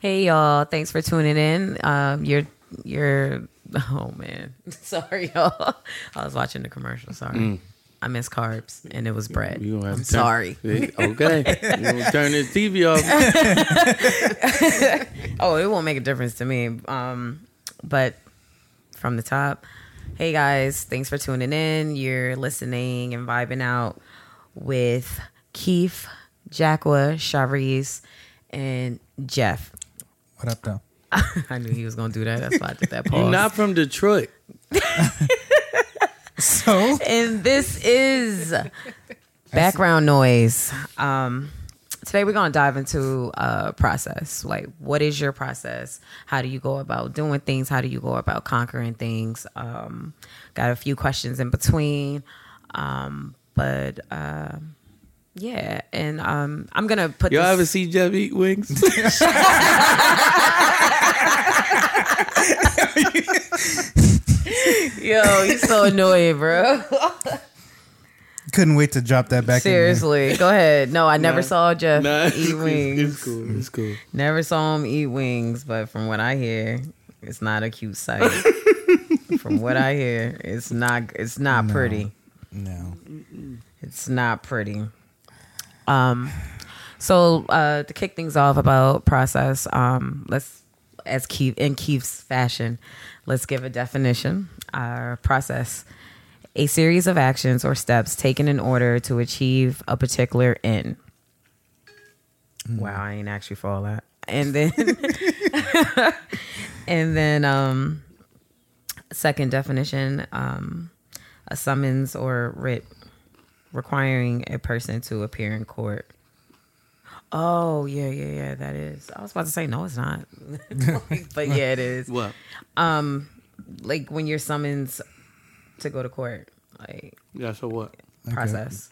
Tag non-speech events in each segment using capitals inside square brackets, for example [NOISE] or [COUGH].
Hey y'all, thanks for tuning in. Um, you're you're oh man, [LAUGHS] sorry y'all. I was watching the commercial. Sorry, I miss carbs and it was bread. You I'm to turn- sorry. [LAUGHS] Okay, you gonna turn this TV off. [LAUGHS] Oh, it won't make a difference to me. Um, but from the top, hey guys, thanks for tuning in. You're listening and vibing out with Keith, Jacqua, Shareese, and Jeff. What up, though? [LAUGHS] I knew he was gonna do that. That's why I did that [LAUGHS] pause. You're not from Detroit. [LAUGHS] So and this is background noise. Um, today we're gonna dive into uh, process. Like, what is your process? How do you go about doing things? How do you go about conquering things? Um, got a few questions in between, um, but uh, yeah. And um, I'm gonna put. Y'all this- ever see Jeff eat wings? [LAUGHS] Yo, you so annoying, bro. couldn't wait to drop that back. in. Seriously, go ahead. No, I never Nah. saw Jeff nah, eat it's, wings. it's cool. It's cool. Never saw him eat wings, but from what I hear, it's not a cute sight. [LAUGHS] from what I hear, it's not. It's not No. pretty. No. It's not pretty. Um, so uh, to kick things off about process, um, let's as Keith in Keith's fashion, let's give a definition. Our process: a series of actions or steps taken in order to achieve a particular end. Wow, I ain't actually for all that. And then, [LAUGHS] and then, um, second definition: um, a summons or writ requiring a person to appear in court. Oh yeah, yeah, yeah. That is. I was about to say no, it's not, [LAUGHS] but yeah, it is. What? Um, like when you're summons to go to court, like Yeah. So what? Mm-hmm. process.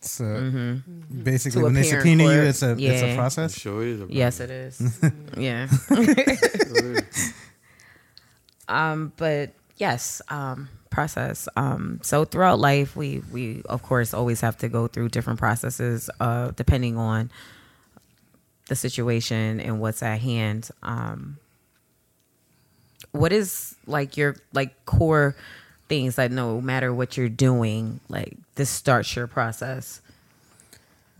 So basically, To when they appear in subpoena you, court. it's a it's Yeah. a It process. sure is. A Yes, it is. [LAUGHS] yeah. [LAUGHS] Um, but yes, um, process. Um, so throughout life, we we of course always have to go through different processes, uh, depending on the situation and what's at hand. Um, what is like your like core things that no matter what you're doing, like this starts your process.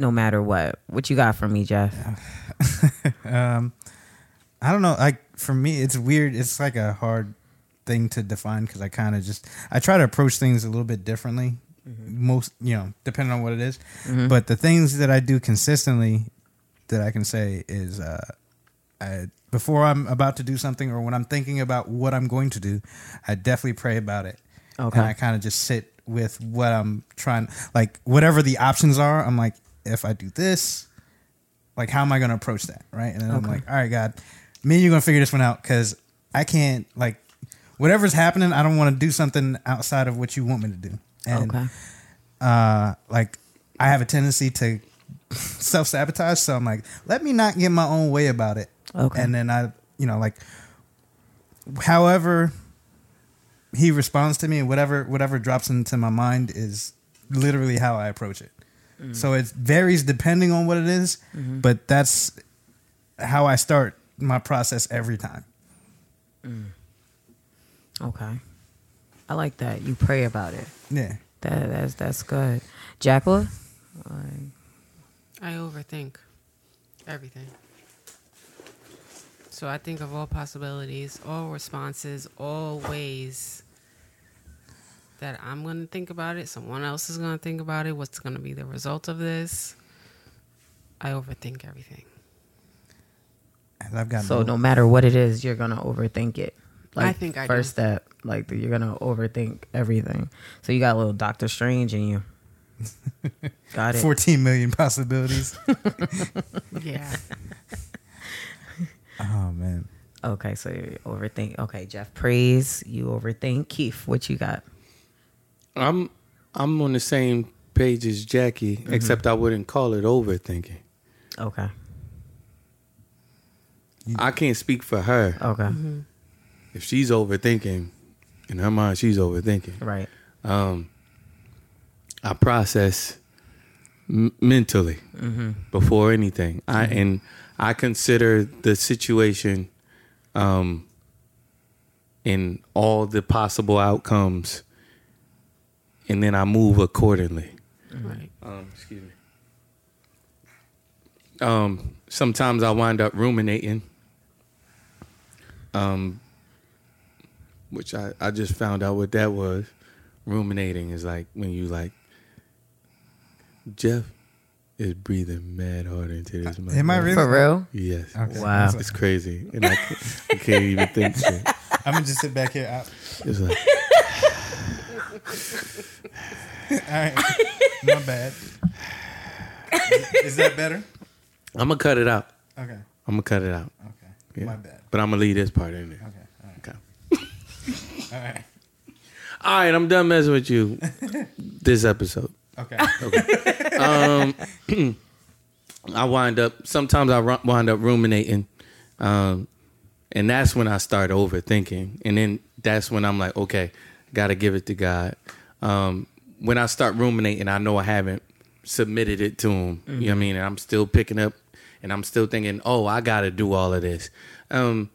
No matter what, what you got for me, Jeff? [LAUGHS] Um, I don't know. Like for me, it's weird. It's like a hard thing to define because I kind of just I try to approach things a little bit differently. Most you know, depending on what it is. But the things that I do consistently that I can say is uh, I, before I'm about to do something or when I'm thinking about what I'm going to do, I definitely pray about it. Okay. And I kind of just sit with what I'm trying, like whatever the options are. I'm like, if I do this, like how am I going to approach that, right? And then I'm like, all right, God, me and you're going to figure this one out because I can't like whatever's happening. I don't want to do something outside of what you want me to do. And okay. uh, like I have a tendency to [LAUGHS] self sabotage. So I'm like, let me not get my own way about it. Okay. And then I, you know, like, however he responds to me, whatever whatever drops into my mind is literally how I approach it. Mm. So it varies depending on what it is, mm-hmm. but that's how I start my process every time. Mm. Okay. I like that. You pray about it. Yeah. That that's that's good. Jacqueline? I overthink everything. So I think of all possibilities, all responses, all ways that I'm going to think about it. Someone else is going to think about it. What's going to be the result of this? I overthink everything. And I've got So no matter what it is, you're gonna overthink it. I think I do. first step, like you're gonna overthink everything. So you got a little Doctor Strange in you. [LAUGHS] got it. 14 million possibilities. [LAUGHS] Yeah. [LAUGHS] oh man. Okay, so you overthink. Okay, Jeff, praise. You overthink. Keith, what you got? I'm I'm on the same page as Jackie, mm-hmm. except I wouldn't call it overthinking. Okay. I can't speak for her. Okay. Mm-hmm. If she's overthinking, in her mind, she's overthinking. Right. Um, I process m- mentally before anything. I and I consider the situation um in all the possible outcomes and then I move accordingly. Right. Um, excuse me. Um, sometimes I wind up ruminating. Um, which I, I just found out what that was. Ruminating is like when you like Jeff is breathing mad hard into this. mic. Am I really? For real? Yes. Okay. Wow. It's crazy, and I can't, I can't even think straight. [LAUGHS] I'm gonna just sit back here. I- It's like [SIGHS] All right, my bad. Is that better? I'm gonna cut it out. Okay. I'm gonna cut it out. Okay. Yeah. My bad. But I'm gonna leave this part in there. Okay. All right. Okay. All right. I'm done messing with you. [LAUGHS] this episode. Okay. um, [CLEARS THROAT] I wind up sometimes I wind up ruminating, um, and that's when I start overthinking, and then that's when I'm like, okay, got to give it to God. Um, when I start ruminating, I know I haven't submitted it to Him. You know what I mean? And I'm still picking up, and I'm still thinking, oh, I got to do all of this. Um,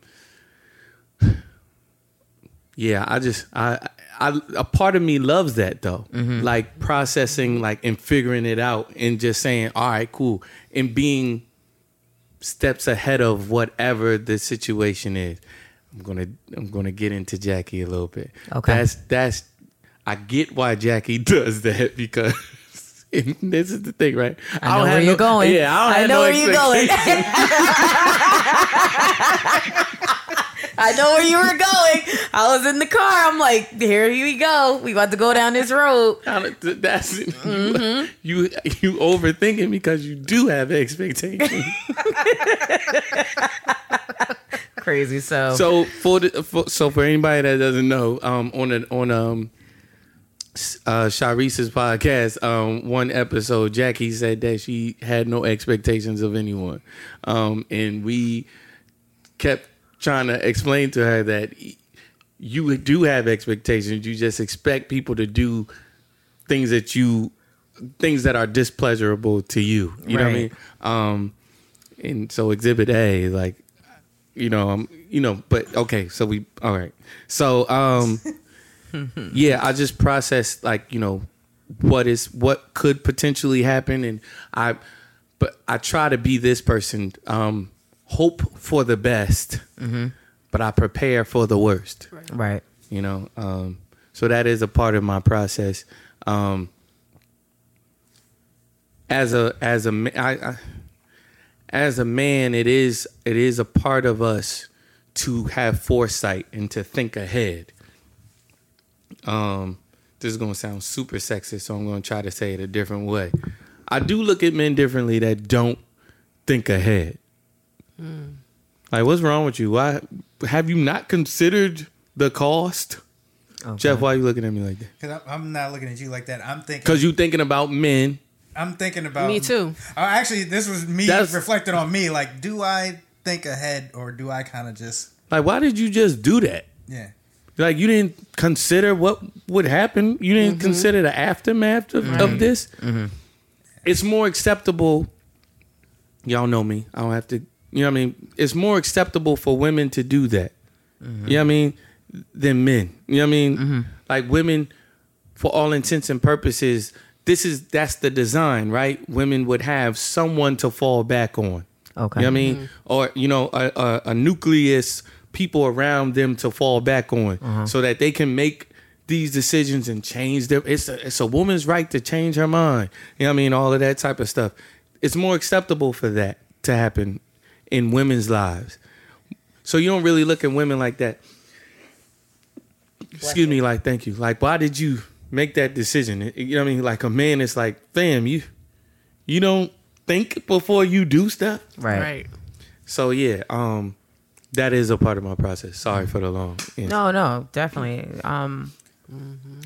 yeah, I just I, I a part of me loves that though. Mm-hmm. Like processing like and figuring it out and just saying, "All right, cool." And being steps ahead of whatever the situation is. I'm going to I'm to get into Jackie a little bit. Okay. That's that's I get why Jackie [LAUGHS] does that because [LAUGHS] this is the thing, right? I know don't where you're no- going. Yeah, I, don't I have know no where you're going. [LAUGHS] I know where you were going. I was in the car. I'm like, here we go. We about to go down this road. I don't- th- That's you, you. You overthinking because you do have expectations. [LAUGHS] Crazy. So, so for, the, for so for anybody that doesn't know, um, on a, on um, uh, Shareese's podcast, um, one episode, Jackie said that she had no expectations of anyone, um, and we kept trying to explain to her that you do have expectations. You just expect people to do things that you things that are displeasurable to you. You know what I mean? Um, and so Exhibit A, like, you know, um, you know, but okay, so we all right. So um, [LAUGHS] yeah, I just process like you know what is what could potentially happen, and I, but I try to be this person. Um, hope for the best, but I prepare for the worst. Right. you know um, so that is a part of my process. Um, as a as a ma- I, I, as a man it is it is a part of us to have foresight and to think ahead. Um this is going to sound super sexist so i'm going to try to say it a different way. I do look at men differently that don't think ahead like what's wrong with you why have you not considered the cost Okay. Jeff, why are you looking at me like that? Because I'm, I'm not looking at you like that. I'm thinking. Because you're thinking about men. I'm thinking about Me too. Oh, actually, this was me That's- reflecting on me. Like, do I think ahead or do I kind of just Like, why did you just do that? yeah? Like, you didn't consider what would happen. You didn't mm-hmm. consider the aftermath of, of mm-hmm. this. Mm-hmm. It's more acceptable. Y'all know me. I don't have to. You know what I mean? It's more acceptable for women to do that. You know what I mean? Than men. You know what I mean? Mm-hmm. Like women, for all intents and purposes, this is that's the design, right? Women would have someone to fall back on. Okay. You know what I mean? Mm-hmm. Or, you know, a, a, a nucleus, people around them to fall back on uh-huh. so that they can make these decisions and change them. It's a, it's a woman's right to change her mind. You know what I mean? All of that type of stuff. It's more acceptable for that to happen in women's lives. So you don't really look at women like that. Excuse me, like, thank you. Like, why did you make that decision? You know what I mean? Like a man, it's like, fam, you you don't think before you do stuff. Right. Right. So yeah, um, that is a part of my process. Sorry for the long. answer. No, no, definitely. Um,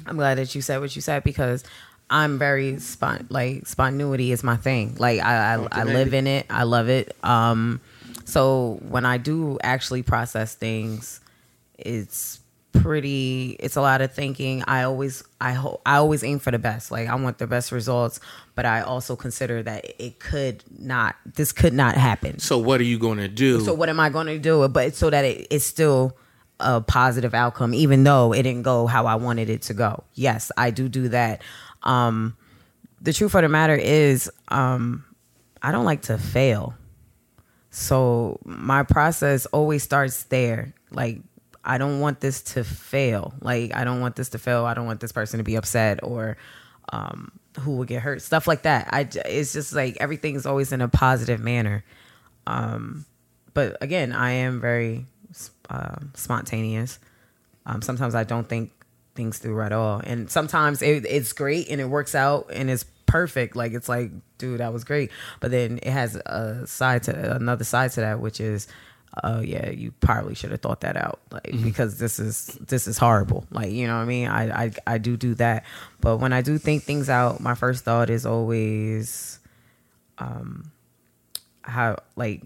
I'm glad that you said what you said because I'm very spon like spontaneity is my thing. Like I, I, I live in it. I love it. Um, so when I do actually process things, it's pretty it's a lot of thinking i always i hope i always aim for the best like i want the best results but i also consider that it could not this could not happen So what are you going to do? so what am i going to do but so that it, it's still a positive outcome even though it didn't go how i wanted it to go yes i do do that um the truth of the matter is um i don't like to fail so my process always starts there. Like I don't want this to fail. Like I don't want this to fail. I don't want this person to be upset or um, who will get hurt. Stuff like that. I it's just like everything's always in a positive manner. Um, but again, I am very uh, spontaneous. Um, sometimes I don't think things through at all, and sometimes it, it's great and it works out and it's perfect. Like it's like, dude, that was great. But then it has a side to another side to that, which is, oh yeah, you probably should have thought that out, like because this is this is horrible. Like you know what I mean? I I I do do that, but when I do think things out, my first thought is always, um, how like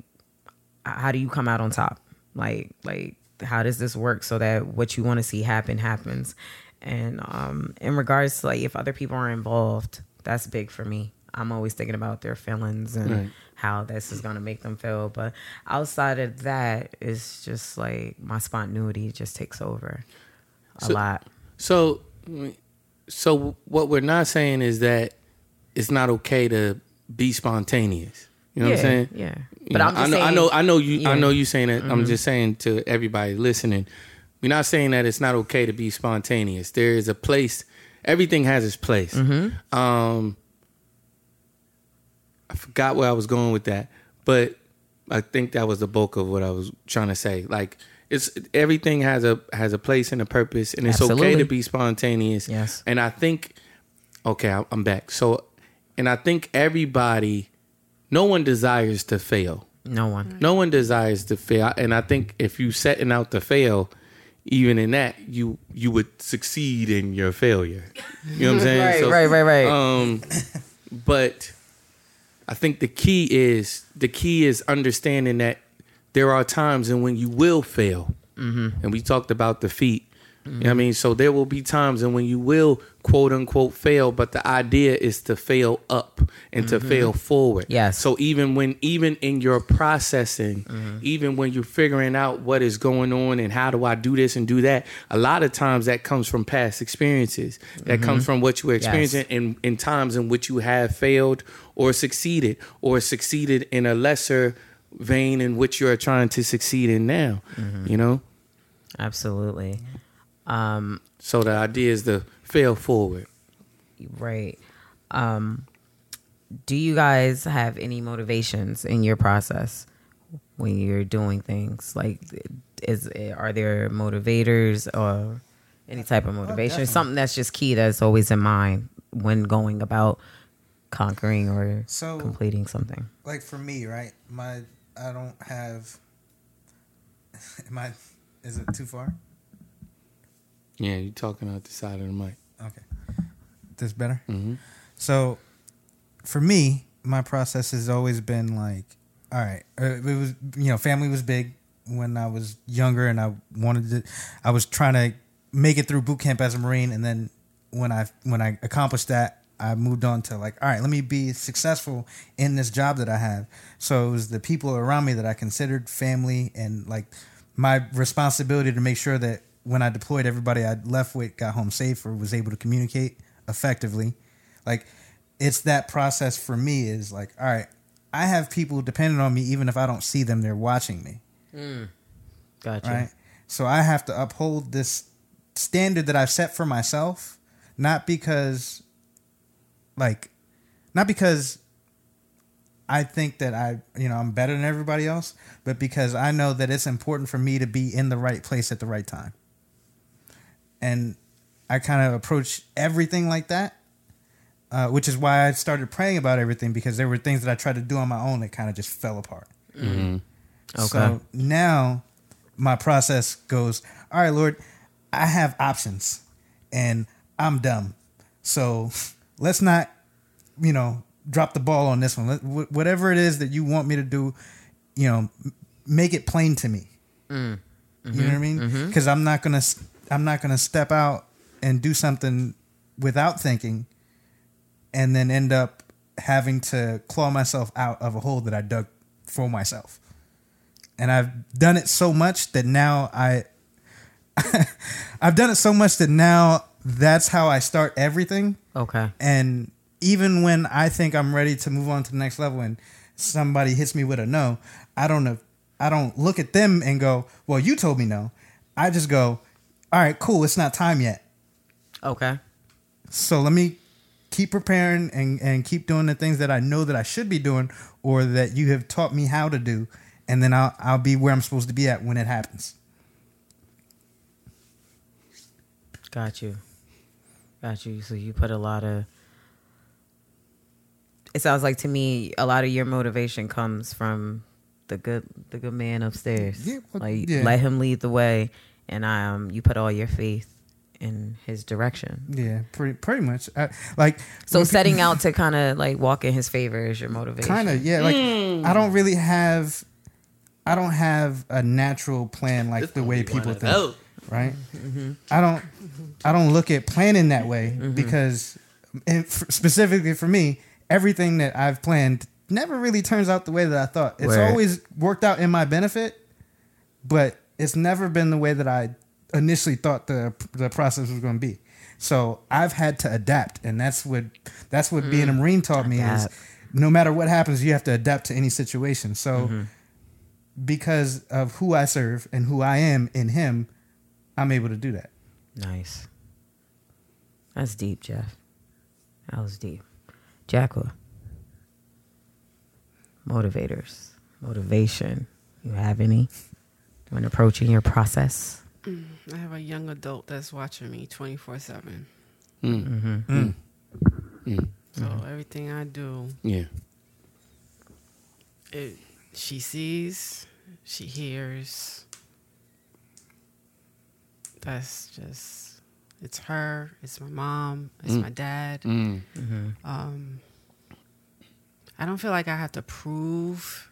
how do you come out on top? Like like how does this work so that what you want to see happen happens? And um in regards to like if other people are involved, that's big for me. I'm always thinking about their feelings and Right. how this is gonna make them feel. But outside of that, it's just like my spontaneity just takes over a So- lot. So, so what we're not saying is that it's not okay to be spontaneous. You know yeah, what I'm saying? Yeah. You But know, I'm just I know, saying, I know, I know you, I yeah. Mm-hmm. know you saying that. I'm just saying to everybody listening, we're not saying that it's not okay to be spontaneous. There is a place. Everything has its place. Mm-hmm. Um, I forgot where I was going with that, but I think that was the bulk of what I was trying to say. Like it's everything has a has a place and a purpose, and it's okay to be spontaneous. Yes. And I think, okay, I'm back. So, and I think everybody, no one desires to fail. No one. No one desires to fail, and I think if you setting out to fail, even in that, you you would succeed in your failure. You know what I'm saying? Right, right, right, right. Um, but I think the key is the key is understanding that there are times in when you will fail, mm-hmm. and we talked about defeat. You know what I mean? So there will be times and when you will quote unquote fail, but the idea is to fail up and to mm-hmm. fail forward. Yes. So even when even in your processing, mm-hmm. even when you're figuring out what is going on and how do I do this and do that, a lot of times that comes from past experiences. That mm-hmm. comes from what you were experiencing in, in times in which you have failed or succeeded or succeeded in a lesser vein in which you are trying to succeed in now. You know? Absolutely. Um, So the idea is to fail forward. Right. Um, do you guys have any motivations in your process when you're doing things? Like, is are there motivators or any type of motivation? definitely. Something that's just key that's always in mind when going about conquering or So- completing something. like for me, right? My I don't have. [LAUGHS] Am I? Is it too far? Yeah, you're talking out the side of the mic. Okay, this better. hmm So, for me, my process has always been like, all right, uh, it was you know, family was big when I was younger, and I wanted to. I was trying to make it through boot camp as a marine, and then when I when I accomplished that, I moved on to like, all right, let me be successful in this job that I have. So it was the people around me that I considered family, and like my responsibility to make sure that when I deployed, everybody I left with got home safe or was able to communicate effectively. Like it's that process for me is like, all right, I have people depending on me, even if I don't see them, they're watching me, mm. Gotcha. right? So I have to uphold this standard that I've set for myself, not because, like, not because I think that I, you know, I'm better than everybody else, but because I know that it's important for me to be in the right place at the right time. And I kind of approach everything like that, uh, which is why I started praying about everything because there were things that I tried to do on my own that kind of just fell apart. Mm-hmm. Okay. So now my process goes, all right, Lord, I have options and I'm dumb. So [LAUGHS] let's not, you know, drop the ball on this one. Let, wh- whatever it is that you want me to do, you know, m- make it plain to me. Mm. You know what I mm-hmm. mean? Mm-hmm. Because I'm not gonna, s- I'm not going to step out and do something without thinking and then end up having to claw myself out of a hole that I dug for myself. And I've done it so much that now I [LAUGHS] I've done it so much that now that's how I start everything. Okay. And even when I think I'm ready to move on to the next level and somebody hits me with a no, I don't know I don't look at them and go, "Well, you told me no." I just go, "All right, cool, it's not time yet." Okay. So let me keep preparing and, and keep doing the things that I know that I should be doing or that you have taught me how to do, and then I'll I'll be where I'm supposed to be at when it happens. Got you. Got you. So you put a lot of. It sounds like to me a lot of your motivation comes from the good the good man upstairs. Yeah, well, like yeah. let him lead the way, and um, you put all your faith in his direction. Yeah, pretty pretty much. I, like So when setting out [LAUGHS] to kind of like walk in his favor is your motivation. kind of yeah. Like I don't really have, I don't have a natural plan like This the way people think. those. right? Mm-hmm. I don't I don't look at planning that way mm-hmm. because and f- specifically for me, everything that I've planned never really turns out the way that I thought. It's Word. always worked out in my benefit, but it's never been the way that I initially thought the the process was going to be. So I've had to adapt, and that's what that's what being a mm. marine taught me is no matter what happens, you have to adapt to any situation. So mm-hmm. because of who I serve and who I am in Him, I'm able to do that. Nice. That's deep, Jeff. That was deep. Jacqueline. Motivators. Motivation. You have any when approaching your process? Mm, I have a young adult that's watching me 24 7. Mm. Mm-hmm. Mm. mm. So everything I do, Yeah. it, she sees, she hears. That's just, it's her, it's my mom, it's my dad. Mm. Mm-hmm. Um, I don't feel like I have to prove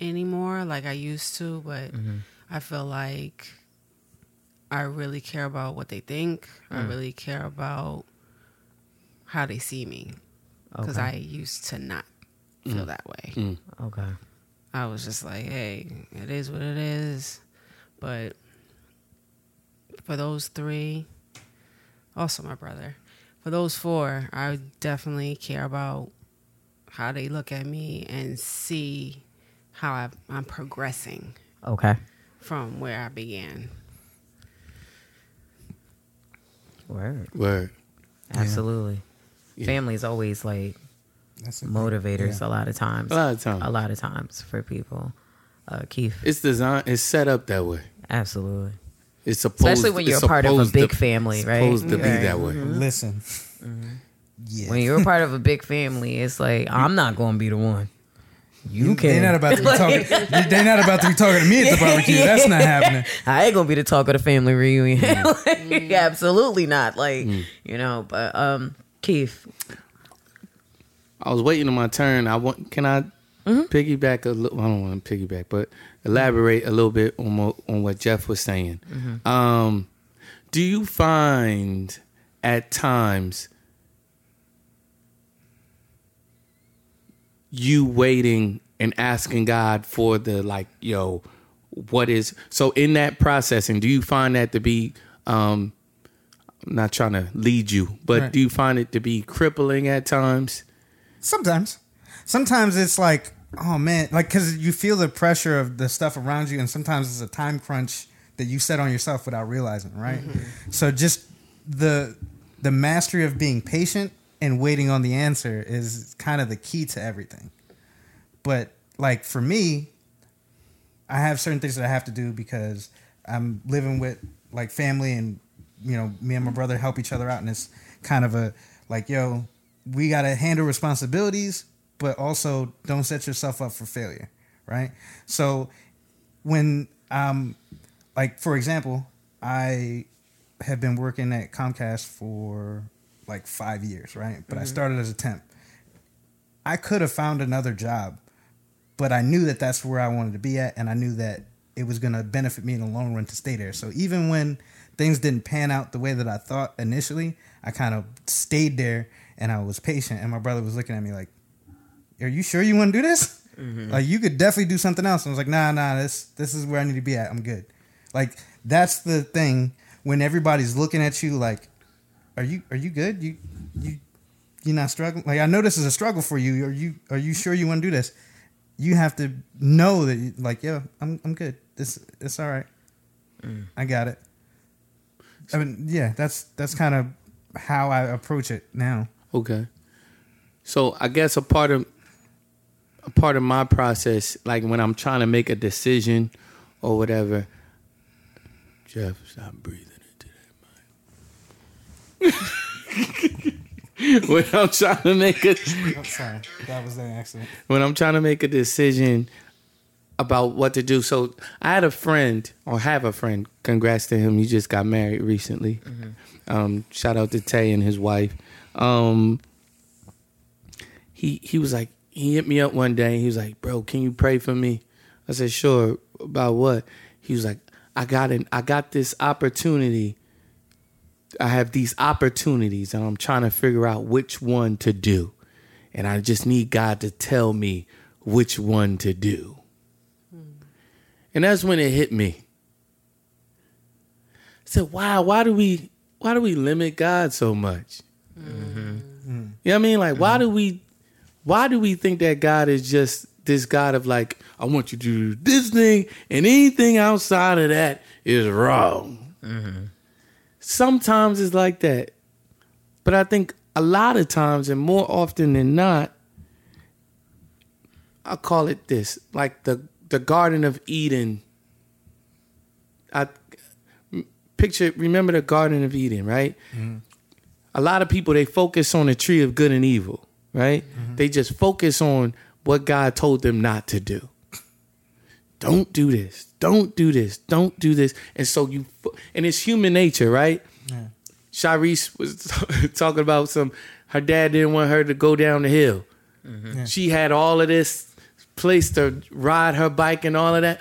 anymore like I used to, but mm-hmm. I feel like I really care about what they think. I really care about how they see me because Okay. I used to not feel that way. Mm. Okay. I was just like, hey, it is what it is. But for those three, also my brother, for those four, I definitely care about how they look at me and see how I, I'm progressing Okay. From where I began. Word. Word. Absolutely. Yeah. Family's always like That's a- motivators yeah. a lot of times. A lot of times. A lot of times for people. Uh, Keith. It's designed. It's set up that way. Absolutely. It's supposed. Especially when you're a part of a big to- family, right? Supposed to be Right. that way. Listen. Mm-hmm. Yeah. When you're a part of a big family, it's like I'm not going to be the one. You can. They're not about to be talking. [LAUGHS] They're not about to be talking to me at the [LAUGHS] barbecue. That's not happening. I ain't gonna be the talk of the family reunion. Mm. [LAUGHS] Like, absolutely not. Like you know, but um, Keith. I was waiting on my turn. I want. Can I Mm-hmm. piggyback a little? I don't want to piggyback, but elaborate a little bit on what, on what Jeff was saying. Mm-hmm. Um, do you find at times you waiting and asking God for the like, yo, what is so in that processing? Do you find that to be? Um, I'm not trying to lead you, but Right. do you find it to be crippling at times? Sometimes. Sometimes it's like, oh man, like because you feel the pressure of the stuff around you, and sometimes it's a time crunch that you set on yourself without realizing, right? So just the the mastery of being patient and waiting on the answer is kind of the key to everything. But like for me, I have certain things that I have to do because I'm living with like family and you know, me and my brother help each other out and it's kind of a like, yo, we gotta handle responsibilities, but also don't set yourself up for failure. Right. So when um like for example, I have been working at Comcast for like five years, right? But I mm-hmm. started as a temp. I could have found another job, but I knew that that's where I wanted to be at, and I knew that it was gonna benefit me in the long run to stay there. So even when things didn't pan out the way that I thought initially, I kind of stayed there and I was patient. And my brother was looking at me like, "Are you sure you want to do this? Mm-hmm. Like you could definitely do something else." And I was like, "Nah, nah, this this is where I need to be at. I'm good." Like that's the thing when everybody's looking at you like, "Are you are you good? You you you're not struggling. Like I know this is a struggle for you. Are you are you sure you want to do this? You have to know that like, yo, I'm I'm good. This it's all right. Mm. I got it. I mean, yeah, that's that's kind of how I approach it now. Okay. So I guess a part of a part of my process, like when I'm trying to make a decision or whatever. Jeff, stop breathing into that mic. [LAUGHS] when I'm trying to make a sorry, that was an accident. when I'm trying to make a decision about what to do. So I had a friend, or have a friend. Congrats to him. He just got married recently. Um, shout out to Tay and his wife. Um, he he was like, he hit me up one day. He was like, "Bro, can you pray for me?" I said, "Sure." About what? He was like, "I got an I got this opportunity. I have these opportunities, and I'm trying to figure out which one to do." and I just need God to tell me which one to do. And that's when it hit me. I said, "Wow, why do we why do we limit God so much?" Mm-hmm. You know what I mean? Like, why do we why do we think that God is just this God of like, I want you to do this thing, and anything outside of that is wrong. Mm-hmm. Sometimes it's like that. But I think a lot of times, and more often than not, I call it this, like the the Garden of Eden. I picture, remember the Garden of Eden, right? Mm-hmm. A lot of people they focus on the tree of good and evil, right? Mm-hmm. They just focus on what God told them not to do. Don't do this. Don't do this. Don't do this. And so you, and it's human nature, right? Shareese was [LAUGHS] talking about some. Her dad didn't want her to go down the hill. Mm-hmm. She had all of this place to ride her bike and all of that.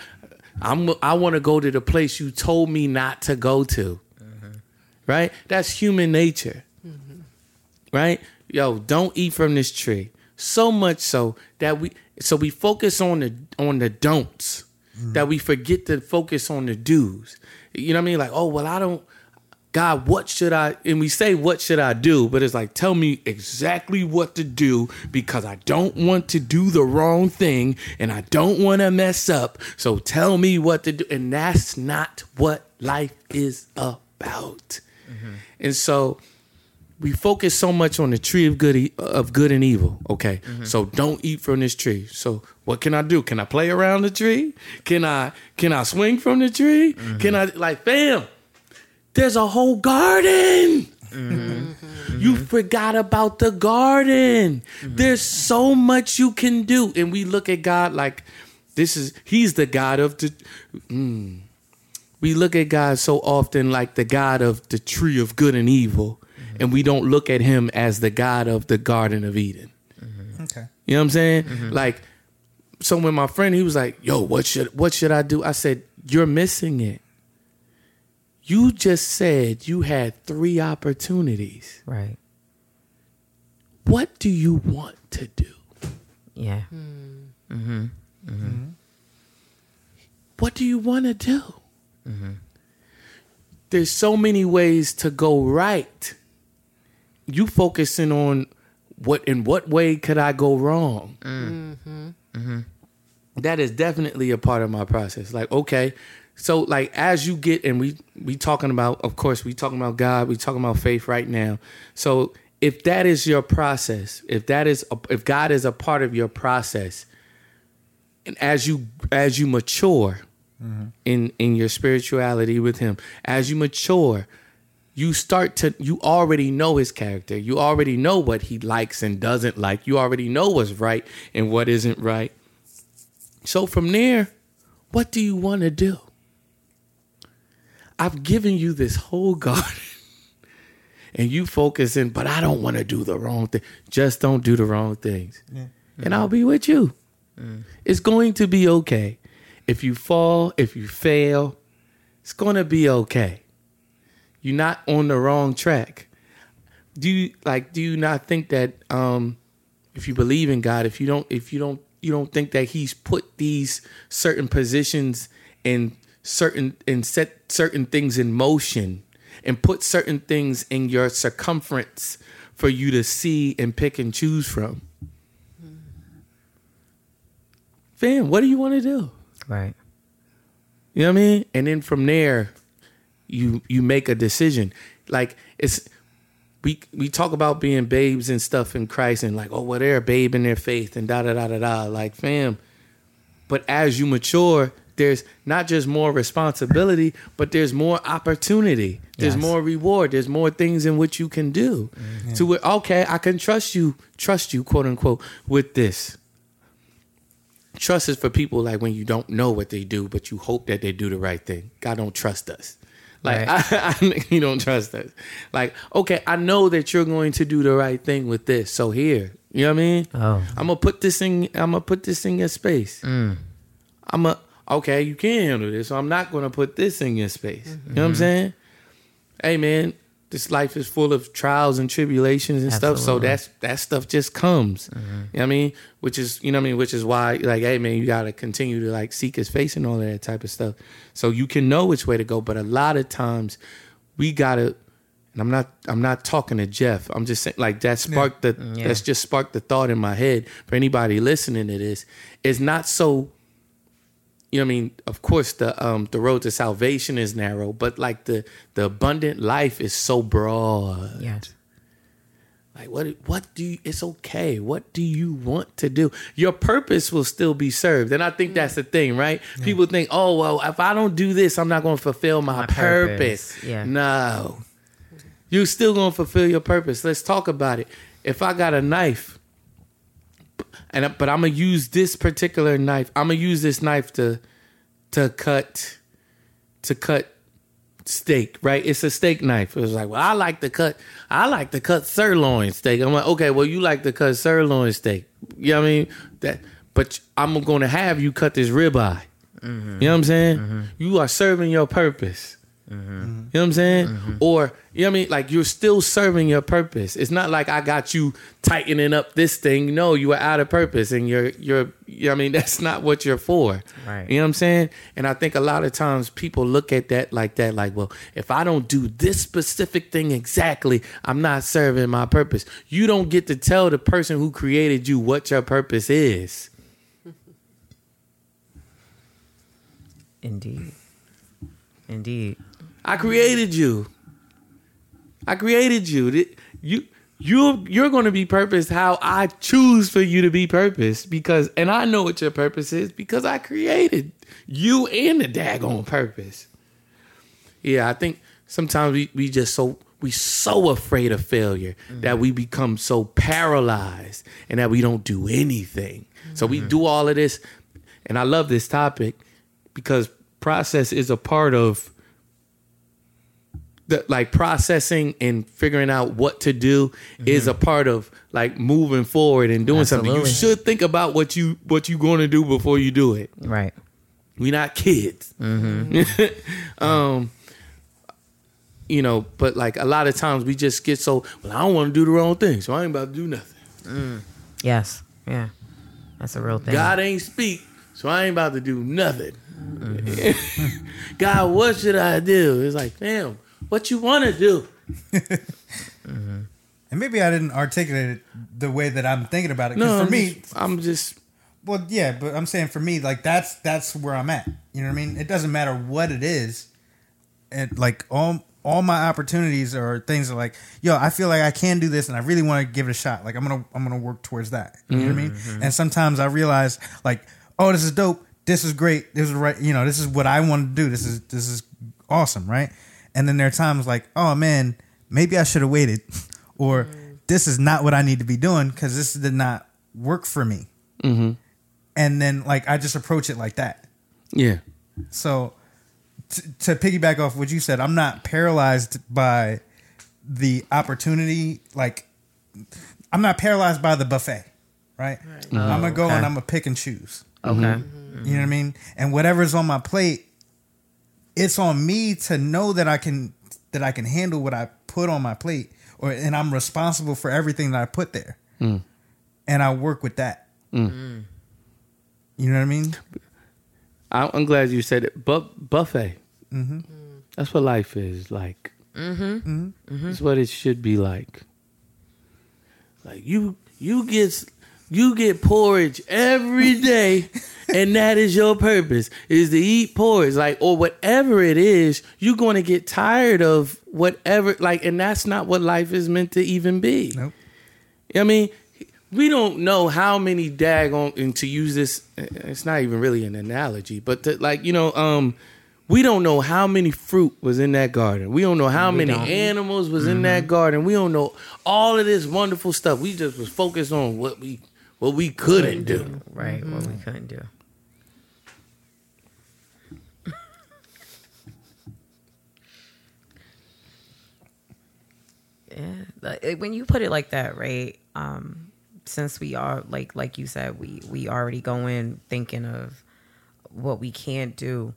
I'm. I want to go to the place you told me not to go to. Mm-hmm. Right. That's human nature. Mm-hmm. Right. Yo, don't eat from this tree. So much so that we. So we focus on the on the don'ts. That we forget to focus on the do's. You know what I mean? Like, oh well, I don't. God, what should I? And we say, what should I do? But it's like, tell me exactly what to do because I don't want to do the wrong thing and I don't want to mess up. So tell me what to do. And that's not what life is about. Mm-hmm. And so we focus so much on the tree of good e- of good and evil. Okay, mm-hmm. so don't eat from this tree. So what can I do? Can I play around the tree? Can I can I swing from the tree? Mm-hmm. Can I like fam? There's a whole garden. Mm-hmm. You forgot about the garden. There's so much you can do, and we look at God like this is He's the God of the. mm. We look at God so often like the God of the tree of good and evil, and we don't look at Him as the God of the Garden of Eden. Okay. You know what I'm saying? Like, so when my friend he was like, "Yo, what should what should I do?" I said, "You're missing it. You just said you had three opportunities. Right. What do you want to do? Yeah. Hmm. Hmm. What do you want to do? Hmm. There's so many ways to go right. You focusing on what in what way could I go wrong? Mm. Mm-hmm. Mm-hmm. That is definitely a part of my process. Like, okay, so like as you get and we we talking about, of course, we talking about God, we talking about faith right now. So if that is your process, if that is a, if God is a part of your process, and as you as you mature mm-hmm. in in your spirituality with him as you mature you start to you already know his character. You already know what he likes and doesn't like. You already know what's right and what isn't right. So from there what do you want to do? I've given you this whole [LAUGHS] garden and you focus in but i don't want to do the wrong thing. Just don't do the wrong things. And i'll be with you. It's going to be okay. If you fall, if you fail, it's gonna be okay. You're not on the wrong track. Do you like? Do you not think that um, if you believe in God, if you don't, if you don't, you don't think that He's put these certain positions in certain and set certain things in motion and put certain things in your circumference for you to see and pick and choose from. Fam, what do you want to do? Right. You know what I mean? And then from there, you you make a decision. Like it's we we talk about being babes and stuff in Christ and like, oh, well, they're a babe in their faith and da da da da da. Like, fam. But as you mature, there's not just more responsibility, but there's more opportunity. There's Yes. more reward. There's more things in which you can do. Mm-hmm. To where, okay, I can trust you, trust you, quote unquote, with this. Trust is for people like when you don't know what they do, but you hope that they do the right thing. God don't trust us. Like Right. [LAUGHS] I, I, you don't trust us. Like okay, I know that you're going to do the right thing with this. So here, you know what I mean? Oh. I'm gonna put this in. I'm gonna put this in your space. Mm. I'm a okay. You can handle this, so I'm not gonna put this in your space. You know what I'm mm-hmm. saying? Hey man, this life is full of trials and tribulations and stuff. So that's that stuff just comes. Mm-hmm. You know what I mean? Which is you know what I mean. Which is why like hey man, you gotta continue to like seek His face and all of that type of stuff, so you can know which way to go. But a lot of times, we gotta. And I'm not I'm not talking to Jeff. I'm just saying like that sparked the Yeah. that's just sparked the thought in my head for anybody listening to this. It's not so you know what I mean? Of course the um the road to salvation is narrow, but like the the abundant life is so broad. Yes. Like what what do you it's okay. What do you want to do? Your purpose will still be served. And I think that's the thing, right? People think, "Oh, well, if I don't do this, I'm not going to fulfill my, My purpose." purpose, yeah. No. You're still going to fulfill your purpose. Let's talk about it. If I got a knife and but I'm going to use this particular knife. I'm going to use this knife to to cut to cut steak, right? It's a steak knife. It was like, well, I like to cut, I like to cut sirloin steak. I'm like, okay, well, you like to cut sirloin steak. You know what I mean? That, but I'm going to have you cut this ribeye. You know what I'm saying? Mm-hmm. You are serving your purpose. Mm-hmm. You know what I'm saying? Mm-hmm. Or you know what I mean? Like you're still serving your purpose. It's not like I got you tightening up this thing. No, you are out of purpose and you're you're you know what I mean? [LAUGHS] That's not what you're for. Right. You know what I'm saying? And I think a lot of times people look at that like that, like, well, if I don't do this specific thing exactly, I'm not serving my purpose. You don't get to tell the person who created you what your purpose is. Indeed. Indeed. I created you. I created you. You you you're going to be purposed how I choose for you to be purposed because and I know what your purpose is because I created you and the daggone purpose. Yeah, I think sometimes we, we just so we so afraid of failure mm-hmm. that we become so paralyzed and that we don't do anything. So we mm-hmm. do all of this and I love this topic because process is a part of the like processing and figuring out what to do is mm-hmm. a part of like moving forward and doing something. You should think about what you what you going to do before you do it. Right. We not kids. Mm-hmm. [LAUGHS] um you know, but like a lot of times we just get so well, I don't want to do the wrong thing, so I ain't about to do nothing. Mm. Yes. Yeah. That's a real thing. God ain't speak, so I ain't about to do nothing. Mm-hmm. [LAUGHS] God, what should I do? It's like, damn, what you want to do? [LAUGHS] And maybe I didn't articulate it the way that I'm thinking about it. No, for I'm me, just, I'm just well, yeah, but I'm saying for me, like that's that's where I'm at. You know what I mean? It doesn't matter what it is, and like all all my opportunities are things that like, yo, I feel like I can do this, and I really want to give it a shot. Like I'm gonna I'm gonna work towards that. You know what I mean? Mm-hmm. And sometimes I realize like, oh, this is dope. This is great. This is right. You know, this is what I want to do. This is this is awesome, right? And then there are times like, oh man, maybe I should have waited, [LAUGHS] or mm. this is not what I need to be doing because this did not work for me mm-hmm. and then like I just approach it like that. yeah. So t- to piggyback off what you said, I'm not paralyzed by the opportunity. Like I'm not paralyzed by the buffet, right? I'm gonna go okay. and I'm gonna pick and choose. Mm-hmm. Okay. You know what I mean? And whatever's on my plate, it's on me to know that I can that I can handle what I put on my plate, or and I'm responsible for everything that I put there, mm. and I work with that. Mm. Mm. You know what I mean? I- I'm glad you said it. Bu- buffet. Mm-hmm. That's what life is like. Mm-hmm. Mm-hmm. mm-hmm. That's what it should be like. Like you, you get, you get porridge every day, [LAUGHS] and that is your purpose is to eat porridge, like or whatever it is. You're going to get tired of whatever, like, and that's not what life is meant to even be. Nope. I mean, we don't know how many daggone and to use this. It's not even really an analogy, but to, like you know, um, we don't know how many fruit was in that garden. We don't know how many don't. animals was in that garden. We don't know all of this wonderful stuff. We just was focused on what we what we couldn't do. Right. What we couldn't do. Yeah. When you put it like that, right? Um, since we are like like you said, we we already go in thinking of what we can't do.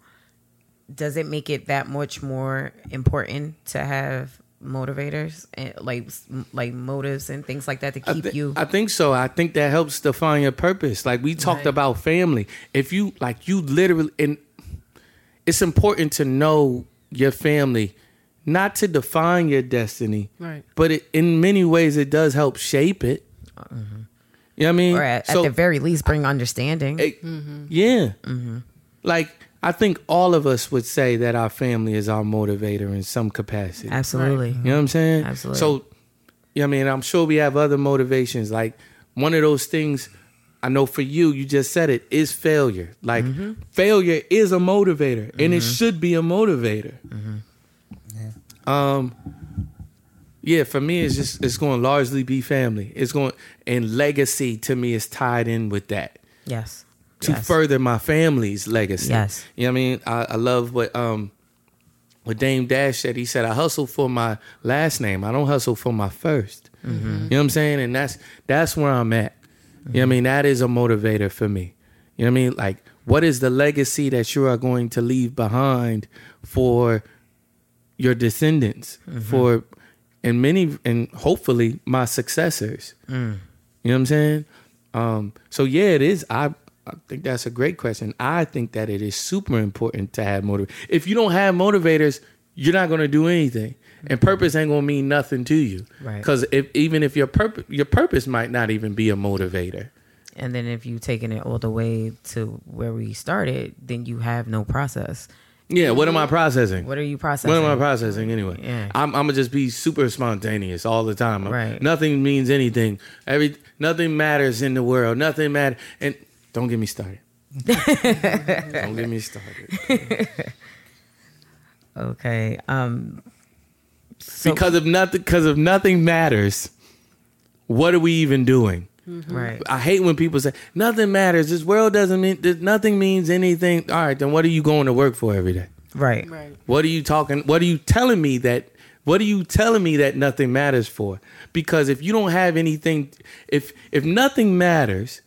Does it make it that much more important to have motivators and like like motives and things like that to I keep you? I think so. I think that helps define your purpose. Like we talked Right. about family. If you like you literally and it's important to know your family, not to define your destiny. Right. But it, in many ways it does help shape it. You know what I mean? or at, So- at the very least bring understanding. it- Yeah. Like I think all of us would say that our family is our motivator in some capacity. Absolutely. You know what I'm saying? Absolutely. So, yeah, I mean, I'm sure we have other motivations. Like one of those things, I know for you, you just said it, is failure. Like mm-hmm. failure is a motivator, and it mm-hmm. should be a motivator. Mm-hmm. Um, yeah, for me, it's just it's going to largely be family. It's going and legacy to me is tied in with that Yes. to Yes. further my family's legacy. Yes. You know what I mean? I, I love what um what Dame Dash said. He said, I hustle for my last name. I don't hustle for my 1st You know what I'm saying? And that's that's where I'm at. You know what I mean? That is a motivator for me. You know what I mean? Like, what is the legacy that you are going to leave behind for your descendants, mm-hmm. for and many and hopefully my successors. Mm. You know what I'm saying? Um, so yeah, it is. I I think that's a great question. I think that it is super important to have motiv. If you don't have motivators, you're not going to do anything, and mm-hmm. purpose ain't going to mean nothing to you. Right. Because if even if your purpose your purpose might not even be a motivator. And then if you've taken it all the way to where we started, then you have no process. Yeah. What am I processing? What are you processing? What am I processing anyway? Yeah. I'm, I'm gonna just be super spontaneous all the time. Right. Nothing means anything. Every nothing matters in the world. Nothing matter. And don't get me started. [LAUGHS] don't get me started. [LAUGHS] Okay. Um. So, because of nothing, because of nothing matters, what are we even doing? Mm-hmm. right. I hate when people say nothing matters. This world doesn't mean. This, nothing means anything. All right, then what are you going to work for every day? Right. Right. What are you talking? What are you telling me that? What are you telling me that nothing matters for? Because if you don't have anything, if if nothing matters,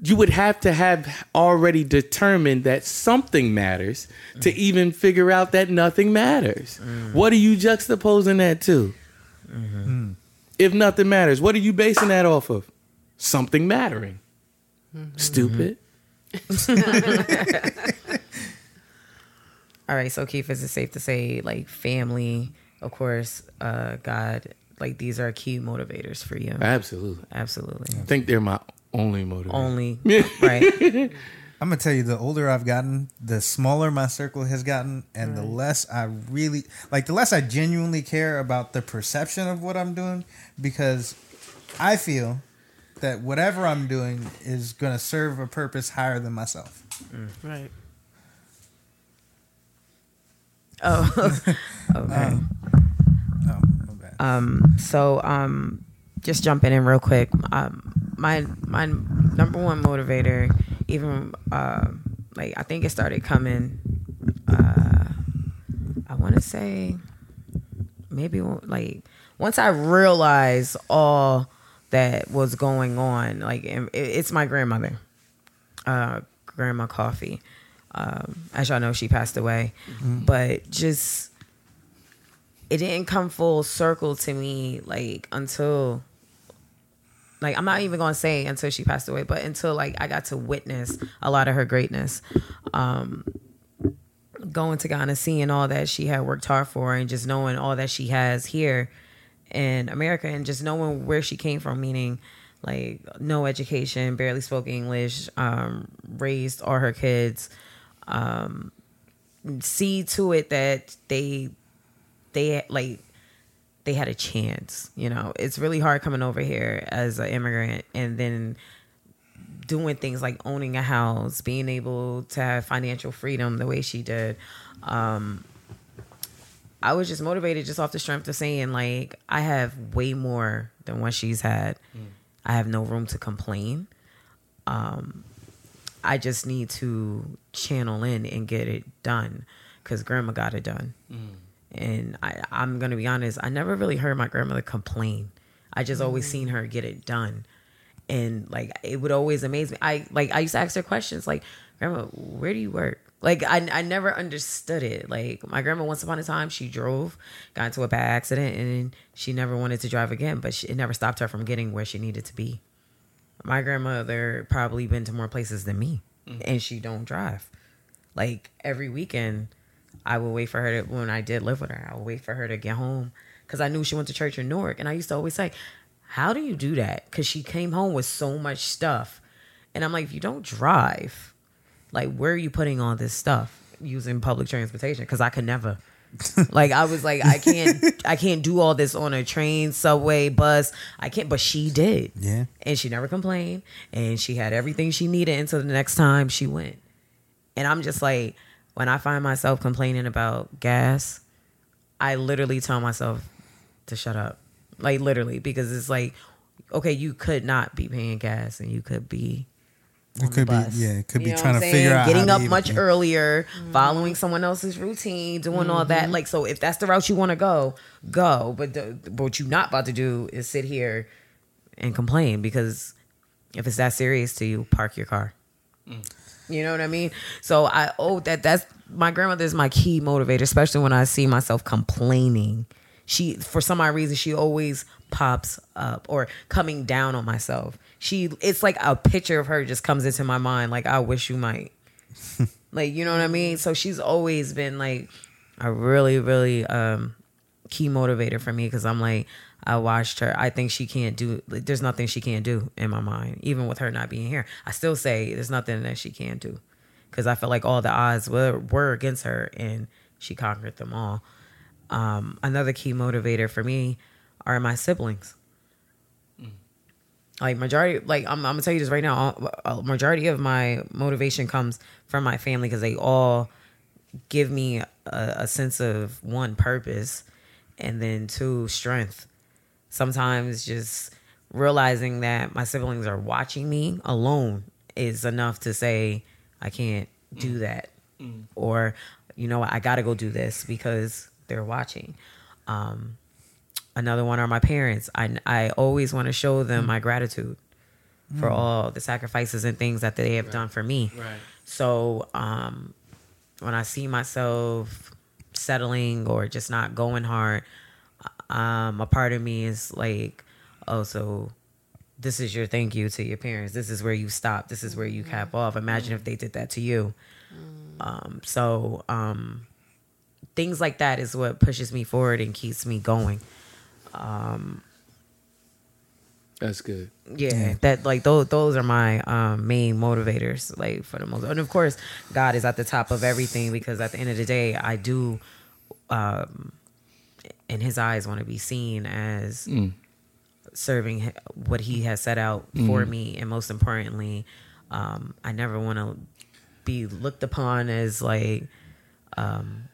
you would have to have already determined that something matters to mm. even figure out that nothing matters. Mm. What are you juxtaposing that to? Mm-hmm. If nothing matters, what are you basing that off of? Something mattering. Stupid. [LAUGHS] All right. So Keith, is it safe to say like family, of course, uh, God, like these are key motivators for you? Absolutely. Absolutely. I think they're my only motivator. Only. [LAUGHS] right. I'm gonna tell you, the older I've gotten, the smaller my circle has gotten, and the less I really like, the less I genuinely care about the perception of what I'm doing, because I feel that whatever I'm doing is gonna serve a purpose higher than myself. Right. Oh. [LAUGHS] [LAUGHS] okay. Oh, my bad. Um, so um, just jumping in real quick. Um, my my number one motivator, even uh, like I think it started coming. Uh, I want to say maybe like once I realized all that was going on. Like it's my grandmother. Uh, grandma coffee. Um, as y'all know, she passed away, but just it didn't come full circle to me like until like I'm not even gonna say until she passed away, but until like I got to witness a lot of her greatness. Um, going to Ghana, seeing all that she had worked hard for, and just knowing all that she has here in America, and just knowing where she came from, meaning like no education, barely spoke English, um, raised all her kids. Um, see to it that they they like they had a chance. You know, it's really hard coming over here as an immigrant and then doing things like owning a house, being able to have financial freedom the way she did. Um, I was just motivated just off the strength of saying like I have way more than what she's had. I have no room to complain. Um, I just need to channel in and get it done because grandma got it done. And I, I'm gonna be honest, I never really heard my grandmother complain. I just always seen her get it done. And like it would always amaze me. I like I used to ask her questions like, Grandma, where do you work? Like I, I never understood it. Like my grandma once upon a time she drove, got into a bad accident and she never wanted to drive again, but she, it never stopped her from getting where she needed to be. My grandmother probably been to more places than me mm-hmm. and she don't drive. Like every weekend I would wait for her to when I did live with her. I would wait for her to get home because I knew she went to church in Newark, and I used to always say, "How do you do that?" Because she came home with so much stuff, and I'm like, "If you don't drive, like, where are you putting all this stuff using public transportation?" Because I could never. like I was like, I can't, I can't do all this on a train, subway, bus. I can't, but she did, Yeah. and she never complained, and she had everything she needed until the next time she went. And I'm just like, when I find myself complaining about gas, I literally tell myself to shut up. Like literally, because it's like, okay, you could not be paying gas and you could be It on the could be yeah, it could You be trying to I'm figure out getting how up to even- much yeah. earlier, mm-hmm. following someone else's routine, doing all that. Mm-hmm. Like, so if that's the route you want to go, go. But the, what you're not about to do is sit here and complain because if it's that serious to you, park your car. Mm. You know what I mean? So I oh that that's my grandmother is my key motivator, especially when I see myself complaining. She for some odd reason she always pops up or coming down on myself. She it's like a picture of her just comes into my mind like I wish you might. [LAUGHS] like you know what I mean? So she's always been like a really really um key motivator for me because I'm like I watched her. I think she can't do. Like, there's nothing she can't do in my mind, even with her not being here. I still say there's nothing that she can't do because I feel like all the odds were were against her and she conquered them all. Um, another key motivator for me are my siblings. Like majority, like I'm, I'm gonna tell you this right now. A majority of my motivation comes from my family because they all give me a, a sense of one purpose and then two strength. Sometimes just realizing that my siblings are watching me alone is enough to say i can't do that. Or you know what, i gotta go do this because they're watching. Um, another one are my parents i, I always want to show them my gratitude for all the sacrifices and things that they have done for me Right. so um, when I see myself settling or just not going hard, um, a part of me is like, oh, so this is your thank you to your parents. This is where you stop. This is where you cap off. Imagine if they did that to you. Um, so um, things like that is what pushes me forward and keeps me going. That's good. yeah, that like those those are my um, main motivators like for the most and of course god is at the top of everything because at the end of the day i do um in his eyes want to be seen as serving what he has set out for me and most importantly um i never want to be looked upon as like um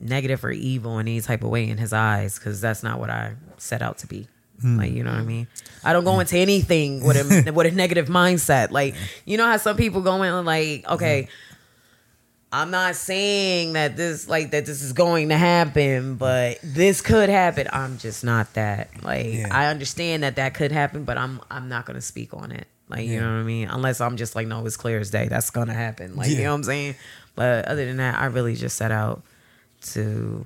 negative or evil in any type of way in his eyes because that's not what i set out to be hmm. like you know what I mean. I don't go into anything with a [LAUGHS] with a negative mindset. Like you know how some people go in like, okay, I'm not saying that this like that this is going to happen, but this could happen. I'm just not that. Like Yeah. I understand that that could happen, but I'm I'm not going to speak on it. Like you know what I mean? Unless I'm just like, no, it's clear as day. That's gonna happen. Like you know what I'm saying? But other than that, I really just set out to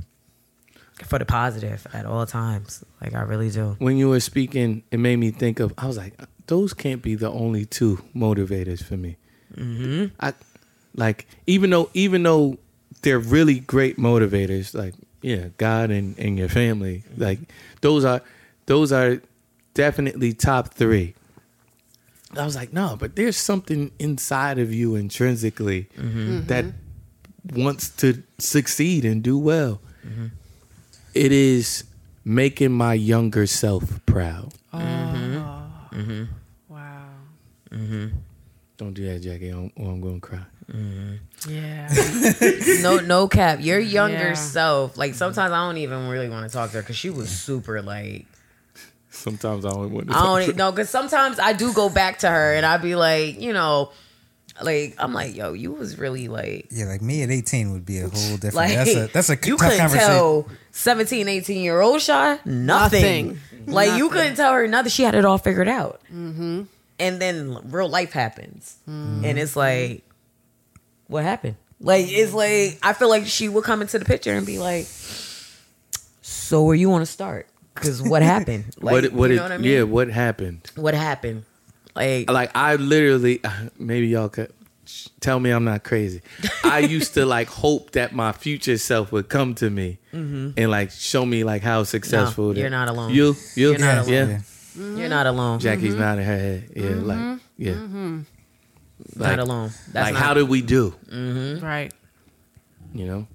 for the positive at all times. Like I really do. When you were speaking, it made me think of. I was like, those can't be the only two motivators for me. Mm-hmm. I like even though even though they're really great motivators, like yeah, God and and your family, like those are those are definitely top three. I was like, no, but there's something inside of you intrinsically that wants to succeed and do well. It is making my younger self proud. Oh. Mm-hmm. Mm-hmm. Wow. Mm-hmm. Don't do that, Jackie, or I'm, oh, going to cry. Yeah. [LAUGHS] no, no cap. Your younger Yeah. self. Like sometimes I don't even really want to talk to her because she was super like Sometimes I don't want to. I don't to- even know because sometimes I do go back to her and I'd be like, you know, like I'm like, yo, you was really like, Yeah, like me at 18 would be a whole different. like that's a that's a you tough couldn't conversation. tell 17, 18 year old Shaw nothing. Nothing. Like you couldn't tell her nothing. She had it all figured out. Mm-hmm. And then real life happens, Mm-hmm. and it's like, what happened? Like it's like I feel like she would come into the picture and be like, so where you want to start? Because what happened? [LAUGHS] Like, what? What? you it, what I mean? Yeah. What happened? what happened? Like, Like I literally, [SIGHS] maybe y'all could tell me I'm not crazy. I used to like [LAUGHS] hope that my future self would come to me mm-hmm. and like show me like how successful. Mm-hmm. you're not alone. You, you, You're not yeah. alone. Yeah. Mm-hmm. you're not alone. Jackie's mm-hmm. nodding her head. Yeah, like yeah. not Like- alone. That's like not, how did we do? Right. You know.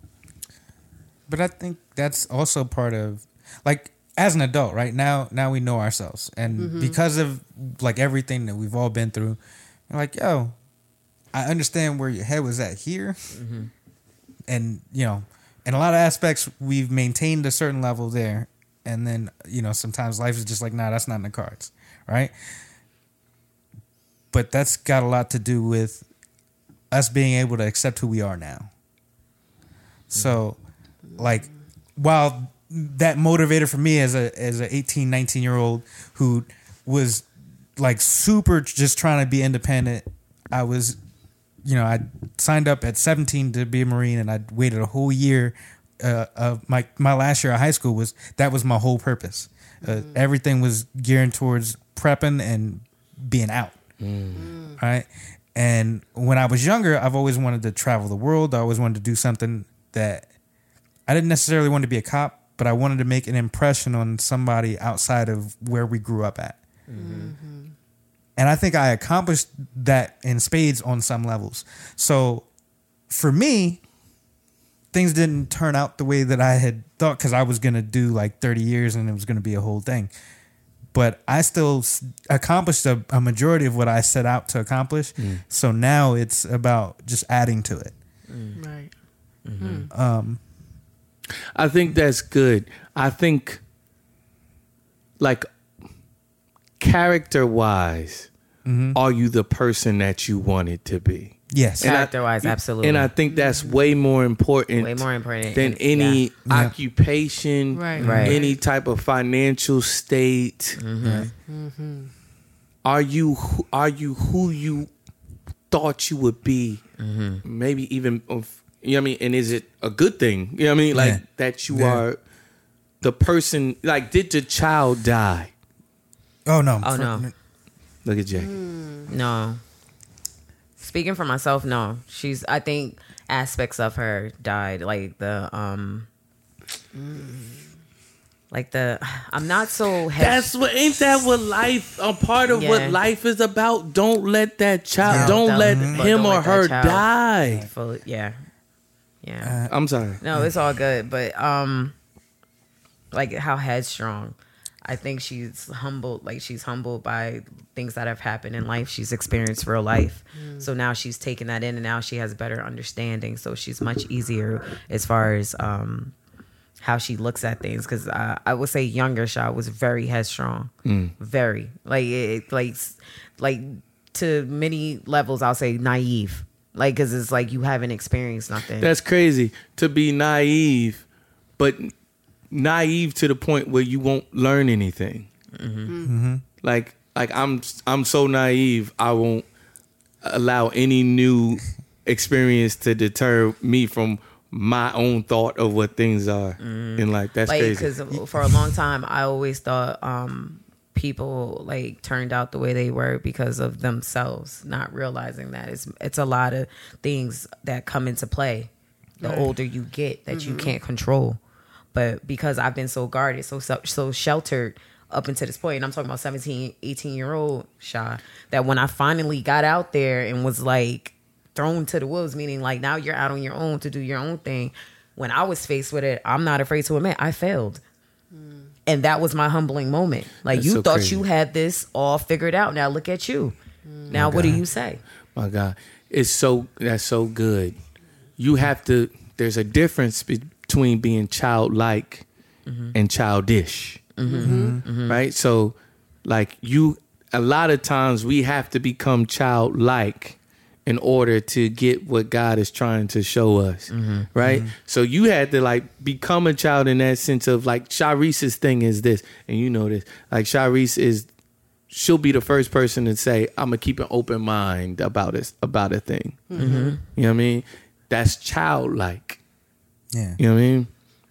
But I think that's also part of like as an adult, right? Now now we know ourselves. And mm-hmm. because of like everything that we've all been through, you're like, yo, I understand where your head was at here. Mm-hmm. And, you know, in a lot of aspects we've maintained a certain level there. And then, you know, sometimes life is just like, nah, that's not in the cards. Right. But that's got a lot to do with us being able to accept who we are now. So, mm-hmm. like, while that motivator for me as a as a 18, 19 year old who was like super just trying to be independent, I was, you know, I signed up at 17 to be a Marine and I waited a whole year. Uh, of my my last year of high school was that was my whole purpose. Uh, Everything was geared towards prepping and being out right? And when I was younger, I've always wanted to travel the world. I always wanted to do something that I didn't necessarily want to be a cop, but I wanted to make an impression on somebody outside of where we grew up at. Mm-hmm. And I think I accomplished that in spades on some levels. So for me, things didn't turn out the way that I had thought because I was going to do like 30 years and it was going to be a whole thing but I still s- accomplished a, a majority of what I set out to accomplish. Mm. So now it's about just adding to it. Right. Mm-hmm. Hmm. Um, I think that's good. I think, like, character wise, mm-hmm. are you the person that you wanted to be? yes. Character-wise, absolutely. And I think that's way more important. Way more important. than And- any yeah. Yeah. occupation, Right. Right. any type of financial state. Mm-hmm. Mm-hmm. Are you are you who you thought you would be? Maybe even of you know what I mean. And is it a good thing? You know what I mean? Like Yeah. that you Yeah. are the person. Like did the child die? Oh no. Oh, For- no. Look at Jackie. No. Speaking for myself, no. She's I think aspects of her died. Like the um like the I'm not so head- That's what ain't that what life a part of Yeah. what life is about. Don't let that child Yeah. don't Don't- let him Don't or let her child- die. full yeah. Yeah. I'm sorry. No, it's all good, but um, like how headstrong. I think she's humbled. Like she's humbled by things that have happened in life. She's experienced real life, so now she's taken that in, and now she has better understanding. So she's much easier as far as um how she looks at things. Because I, I would say younger Shaw was very headstrong, very like it, like like to many levels. I'll say naive. Like, cause it's like you haven't experienced nothing. That's crazy to be naive, but naive to the point where you won't learn anything. Mm-hmm. Mm-hmm. Like like I'm I'm so naive. I won't allow any new experience to deter me from my own thought of what things are mm-hmm. in life. That's like crazy. because for a long time I always thought um people like turned out the way they were because of themselves, not realizing that it's it's a lot of things that come into play the older you get that you mm-hmm. can't control. But because I've been so guarded, so so, so sheltered up until this point, and I'm talking about 17, 18 year old Sha, that when I finally got out there and was like thrown to the wolves, meaning like now you're out on your own to do your own thing. When I was faced with it, I'm not afraid to admit I failed. Mm. And that was my humbling moment. Like That's you so thought crazy. you had this all figured out. Now look at you. Mm. Now what do you say? My God, it's so that's so good. You have to. There's a difference between being childlike mm-hmm. and childish, mm-hmm. Mm-hmm. right? So, like you, a lot of times we have to become childlike in order to get what God is trying to show us, mm-hmm. right? Mm-hmm. So you had to like become a child in that sense of like Shareese's thing is this, and you know this, like Sharice is she'll be the first person to say, "I'm gonna keep an open mind about this about a thing." Mm-hmm. You know what I mean? That's childlike. Yeah. You know what I mean?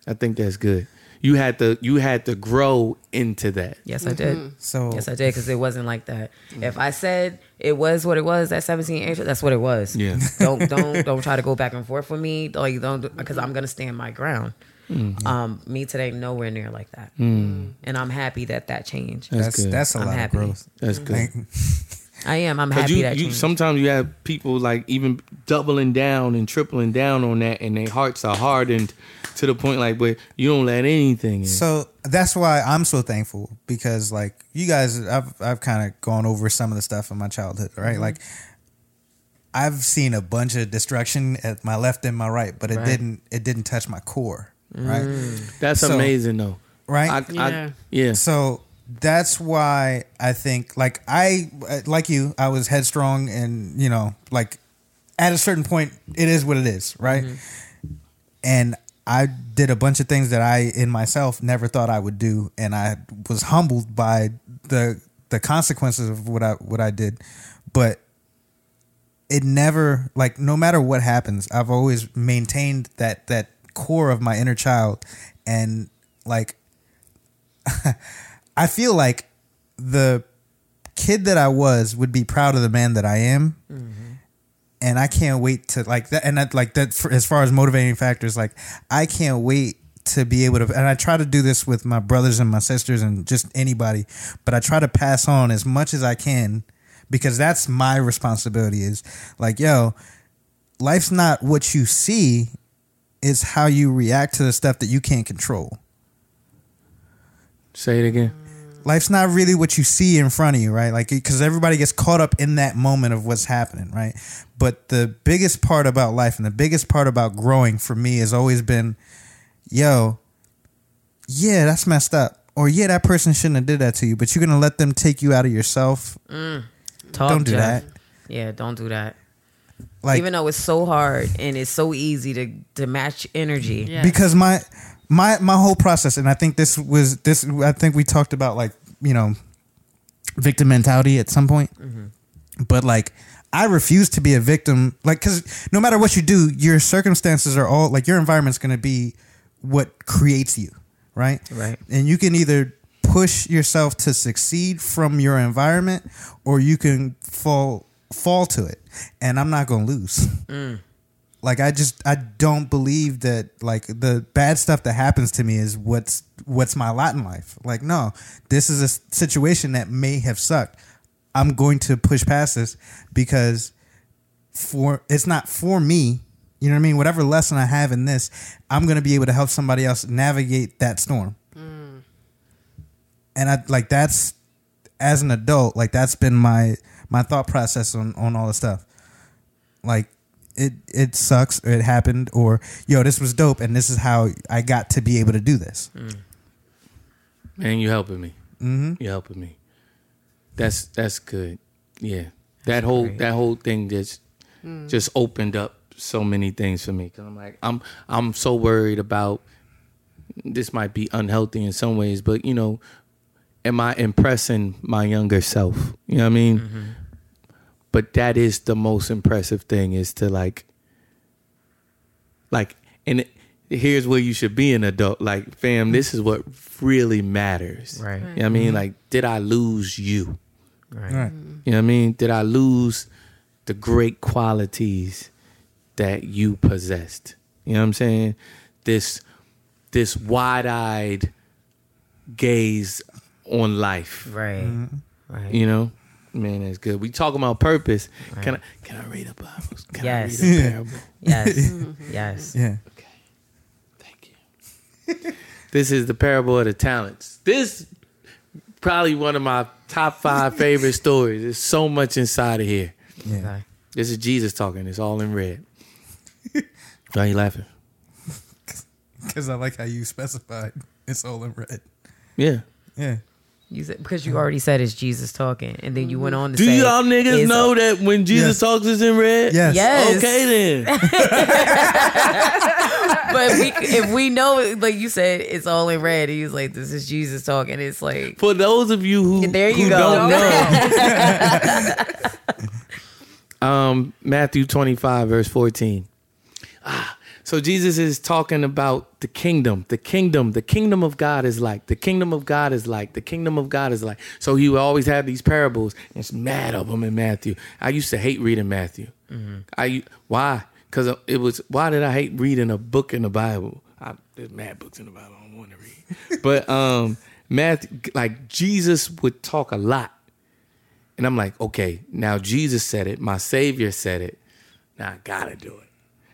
I think that's good. You had to, you had to grow into that. Yes, I did. So Yes, I did because it wasn't like that. Mm. If I said it was what it was at 17, 18, that's what it was. Yeah. [LAUGHS] don't don't don't try to go back and forth with me. Like don't because I'm gonna stand my ground. Mm. Um, me today nowhere near like that, and I'm happy that that changed. that's good. that's a I'm lot happy. of growth. That's good. [LAUGHS] Like, I am. I'm Cause happy you, that you sometimes you have people like even doubling down and tripling down on that, and their hearts are hardened to the point like, but you don't let anything in. So that's why I'm so thankful because like you guys, I've I've kind of gone over some of the stuff in my childhood, right? Mm-hmm. Like I've seen a bunch of destruction at my left and my right, but it Right. didn't it didn't touch my core, right? Mm. that's so- amazing though. Right. I, Yeah. I, yeah. So that's why I think like I like you, I was headstrong and you know like at a certain point it is what it is, right? Mm-hmm. And I did a bunch of things that I in myself never thought I would do, and I was humbled by the the consequences of what I what I did, but it never like no matter what happens, I've always maintained that that core of my inner child, and like [LAUGHS] I feel like the kid that I was would be proud of the man that I am. Mm-hmm. And I can't wait to like that. And that, like that, for, as far as motivating factors, like I can't wait to be able to. And I try to do this with my brothers and my sisters and just anybody, but I try to pass on as much as I can because that's my responsibility. Is like, yo, life's not what you see; it's how you react to the stuff that you can't control Say it again. Life's not really what you see in front of you, right? Like, because everybody gets caught up in that moment of what's happening, right? But the biggest part about life and the biggest part about growing for me has always been, yo, yeah, that's messed up. Or yeah, that person shouldn't have did that to you, but you're gonna let them take you out of yourself. Mm. Talk, Don't do Jeff. that. Yeah, don't do that. Like Even though it's so hard and it's so easy to to match energy. Yeah. because my my my whole process and i think this was this i think we talked about like you know victim mentality at some point. Mm-hmm. But like i refuse to be a victim. Like because no matter what you do your circumstances are all like your environment's going to be what creates you right? Right. and you can either push yourself to succeed from your environment or you can fall fall to it. And i'm not going to lose mm. Like i just i don't believe that like the bad stuff that happens to me is what's what's my lot in life. Like no this is a situation that may have sucked. I'm going to push past this because for it's not for me. You know what i mean? Whatever lesson i have in this i'm going to be able to help somebody else navigate that storm. And i like that's as an adult like that's been my my thought process on on all the stuff. Like it it sucks or it happened or yo this was dope and this is how i got to be able to do this Man, you helping me. Mm-hmm. You helping me. That's that's good. Yeah, that whole great. that whole thing just just opened up so many things for me. Cause I'm like I'm I'm so worried about this might be unhealthy in some ways, but you know, am I impressing my younger self? You know what I mean? Mm-hmm. But that is the most impressive thing is to like, like, and here's where you should be an adult. Like, fam, this is what really matters. Right. You know what I mean? Like, did I lose you? Right. Right. You know what I mean? Did I lose the great qualities that you possessed? You know what I'm saying? This this wide-eyed gaze on life. Right. Mm-hmm. Right. You know? Man, that's good. We talking about purpose. Can I can I read a Bible? Can Yes. I read a parable? [LAUGHS] Yes. [LAUGHS] Mm-hmm. yes. Yeah. Okay. Thank you. this is the parable of the talents. This probably one of my top five favorite stories. There's so much inside of here. Yeah. Okay. This is Jesus talking. It's all in red. [LAUGHS] Why are you laughing? Because I like how you specified it's all in red. Yeah. Yeah. You said because you already said it's Jesus talking, and then you went on to say. Do say, y'all niggas it's- know that when Jesus Yes. talks it's in red? Yes. Yes. Okay then. [LAUGHS] But we, if we know, like you said, it's all in red. He's like, "This is Jesus talking." It's like, For those of you who, There you who go. don't know, [LAUGHS] um, Matthew 25, verse 14. Ah, so Jesus is talking about the kingdom, the kingdom, the kingdom of God is like, the kingdom of God is like, the kingdom of God is like. So he would always have these parables. And it's mad of them in Matthew. I used to hate reading Matthew. I why? Because it was why did I hate reading a book in the Bible? I, there's mad books in the Bible I don't want to read, [LAUGHS] but um, Matthew, like Jesus would talk a lot. And I'm like, okay, now Jesus said it, my Savior said it. Now I gotta do it.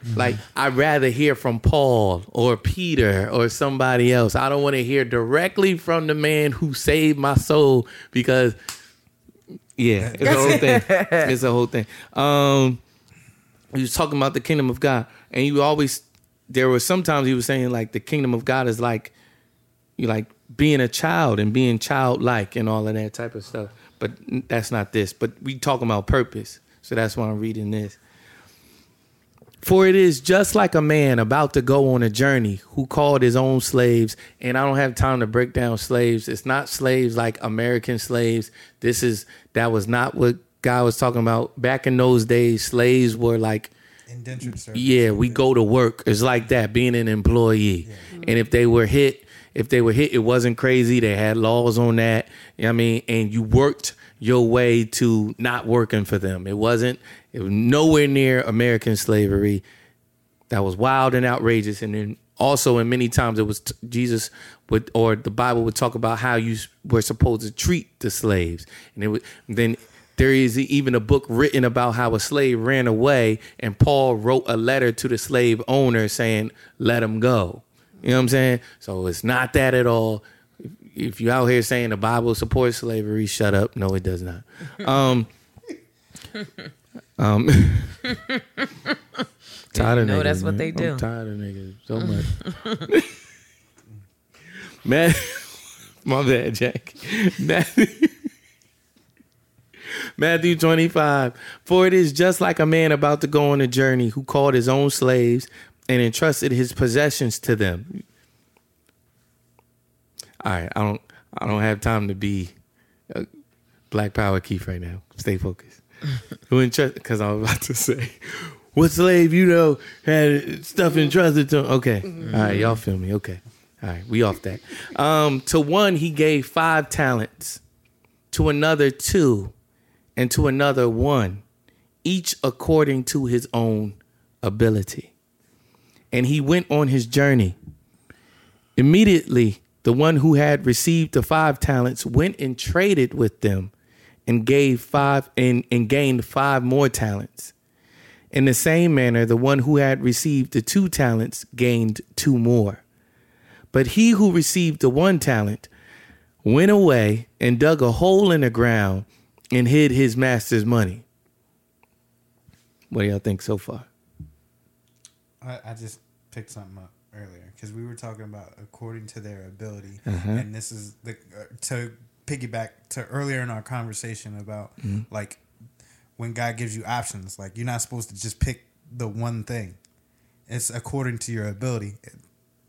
[LAUGHS] Like I'd rather hear from Paul or Peter or somebody else. I don't want to hear directly from the man who saved my soul because yeah, it's a whole thing. [LAUGHS] It's a whole thing. Um he was talking about the kingdom of God. And you always there were sometimes he was saying like the kingdom of God is like you like being a child and being childlike and all of that type of stuff. But that's not this. But we talking about purpose. So that's why I'm reading this. For it is just like a man about to go on a journey who called his own slaves. And I don't have time to break down slaves. It's not slaves like American slaves. This is, that was not what God was talking about. Back in those days, slaves were like, Indentured servants. yeah, we go to work. It's like that, being an employee. Mm-hmm. And if they were hit, if they were hit, it wasn't crazy. They had laws on that. You know what I mean, and you worked your way to not working for them. It wasn't. It was nowhere near American slavery. That was wild and outrageous. And then also, and many times it was t- Jesus would or the Bible would talk about how you were supposed to treat the slaves. And it would then there is even a book written about how a slave ran away, and Paul wrote a letter to the slave owner saying, "Let him go." You know what I'm saying? So it's not that at all. If you out here saying the Bible supports slavery, shut up. No, it does not. Um, um, [LAUGHS] tired of niggas, that's what man. they do. I'm tired of niggas so [LAUGHS] much. man, [LAUGHS] my bad, Jack. Matthew, Matthew 25. For it is just like a man about to go on a journey who called his own slaves and entrusted his possessions to them. All right, I don't I don't have time to be a Black Power Keith right now. Stay focused. [LAUGHS] Who entrust? Because I was about to say, what slave you know had stuff entrusted to? Him? Okay, all right, y'all feel me? Okay, all right, we off that. Um, to one he gave five talents, to another two, and to another one, each according to his own ability. And he went on his journey. Immediately, the one who had received the five talents went and traded with them and gave five and, and gained five more talents. In the same manner, the one who had received the two talents gained two more. But he who received the one talent went away and dug a hole in the ground and hid his master's money. What do y'all think so far? I, I just picked something up earlier because we were talking about according to their ability, mm-hmm. and this is the uh, to piggyback to earlier in our conversation about mm-hmm. like when God gives you options, like you're not supposed to just pick the one thing. It's according to your ability.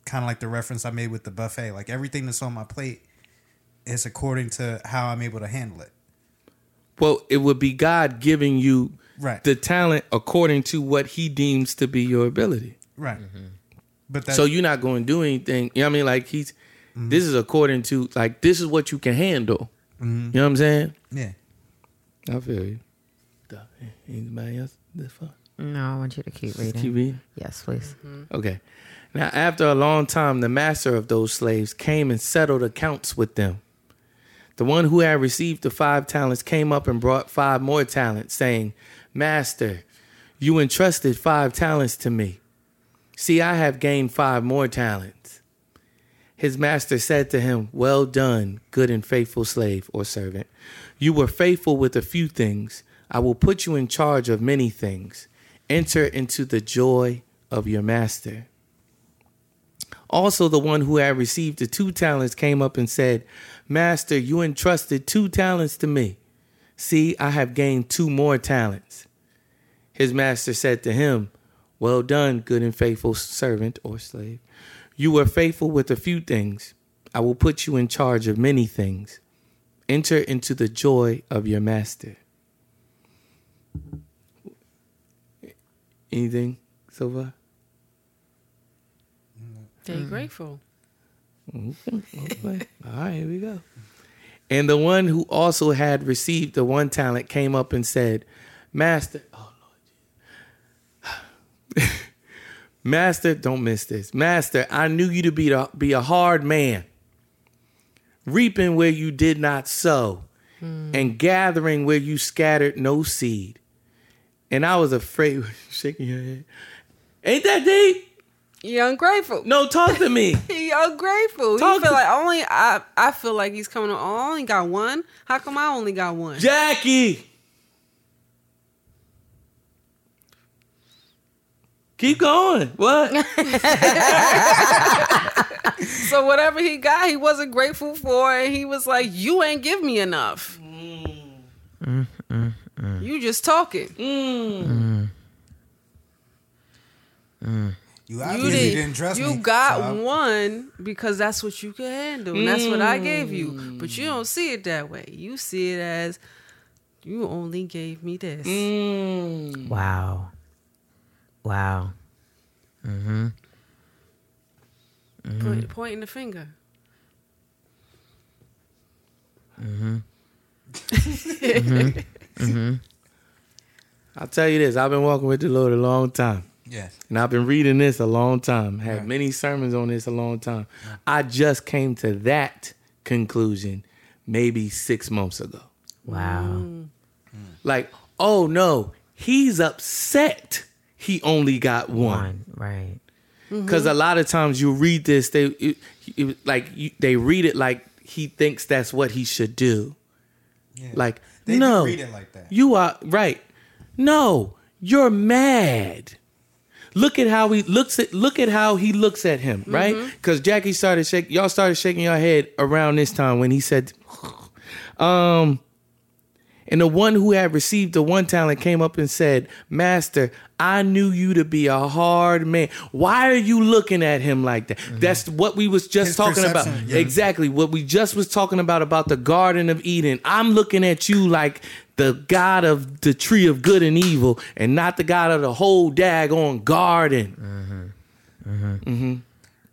Kind of like the reference I made with the buffet. Like everything that's on my plate it's according to how I'm able to handle it. Well, it would be God giving you Right. the talent according to what He deems to be your ability. Right. Mm-hmm. But so you're not going to do anything. You know what I mean? Like He's Mm-hmm. this is according to like this is what you can handle. Mm-hmm. You know what I'm saying? yeah. I feel you. Duh. Anybody else? This far? No, I want you to keep reading. Keep reading. Yes, please. Okay. Now, after a long time, the master of those slaves came and settled accounts with them. The one who had received the five talents came up and brought five more talents, saying, Master, you entrusted five talents to me. See, I have gained five more talents. His master said to him, Well done, good and faithful slave or servant. You were faithful with a few things. I will put you in charge of many things. Enter into the joy of your master. Also, the one who had received the two talents came up and said, Master, you entrusted two talents to me. See, I have gained two more talents. His master said to him, Well done, good and faithful servant or slave. You were faithful with a few things. I will put you in charge of many things. Enter into the joy of your master. Anything so far? They grateful. Okay. [LAUGHS] All right, here we go. And the one who also had received the one talent came up and said, Master, Lord. [LAUGHS] Master, don't miss this. Master, I knew you to be, the, be a hard man, reaping where you did not sow, hmm. and gathering where you scattered no seed. And I was afraid, [LAUGHS] shaking your head. Ain't that deep? He ungrateful. No, talk to me. [LAUGHS] He ungrateful. Talk he feel like only I. I feel like he's coming. on, I only got one. How come I only got one? Jackie. Keep going. What? [LAUGHS] So whatever he got, he wasn't grateful for, and he was like, "You ain't give me enough. Mm. You just talking. Mm. Mm. You You obviously didn't. didn't, trust you me. got so one because that's what you can handle, and that's what I gave you. But you don't see it that way. You see it as you only gave me this. Mm. Wow. Wow. Point, pointing the finger. Mm-hmm. mm-hmm. Mm-hmm. I'll tell you this. I've been walking with the Lord a long time. Yes. And I've been reading this a long time. Had Right. many sermons on this a long time. I just came to that conclusion maybe six months ago. Wow. Mm. Like, oh no, he's upset he only got one. One. Right. Because a lot of times you read this, they it, it- like you, they read it like he thinks that's what he should do. Yeah. Like They no, read it like that. You are right. No, you're mad. Look at how he looks at look at how he looks at him, right? Because Jackie started shaking. Y'all started shaking your head around this time when he said, um. And the one who had received the one talent came up and said, Master, I knew you to be a hard man. Why are you looking at him like that? Mm-hmm. That's what we was just His talking about. perception, yeah. Exactly. What we just was talking about about the Garden of Eden. I'm looking at you like the God of the tree of good and evil and not the God of the whole daggone garden. Mm-hmm.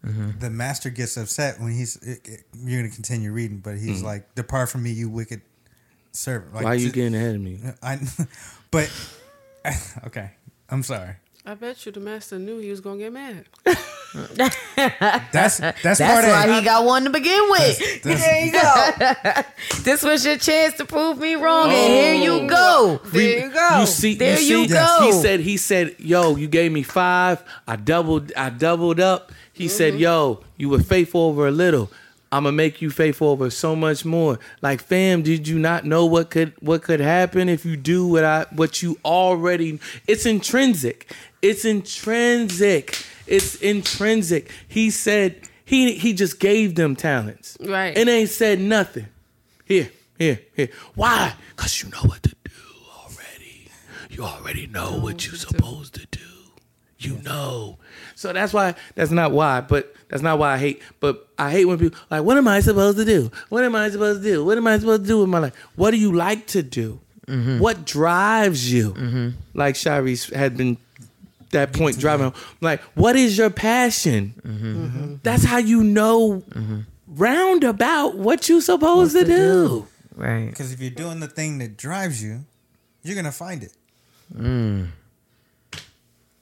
Mm-hmm. The master gets upset when he's. It, it- you're gonna continue reading, but he's mm. like, "Depart from me, you wicked servant." Like, Why are you ju- getting ahead of me? [LAUGHS] I, [LAUGHS] but [LAUGHS] okay, I'm sorry. I bet you the master knew he was gonna get mad. That's that's, That's part why A. he got one to begin with. That's- there you go. this was your chance to prove me wrong, and here you oh. go. There you go. You see, There you, you see, go. He said, he said, yo, you gave me five. I doubled, I doubled up. He said, mm-hmm. yo, you were faithful over a little. I'm gonna make you faithful over so much more. Like, fam, did you not know what could what could happen if you do what I what you already? It's intrinsic. It's intrinsic. It's intrinsic. He said he he just gave them talents, Right. And ain't said nothing. Here, here, here. Why? Cause you know what to do already. You already know what you're supposed to do. You know. So that's why that's not why, but that's not why I hate. But I hate when people like, what am I supposed to do? What am I supposed to do? What am I supposed to do with my life? What do you like to do? Mm-hmm. What drives you? Mm-hmm. Like Shareese had been that point driving. home. Like, what is your passion? Mm-hmm. That's how you know roundabout what you supposed to, to do. do. Right. Because if you're doing the thing that drives you, you're gonna find it. Mm.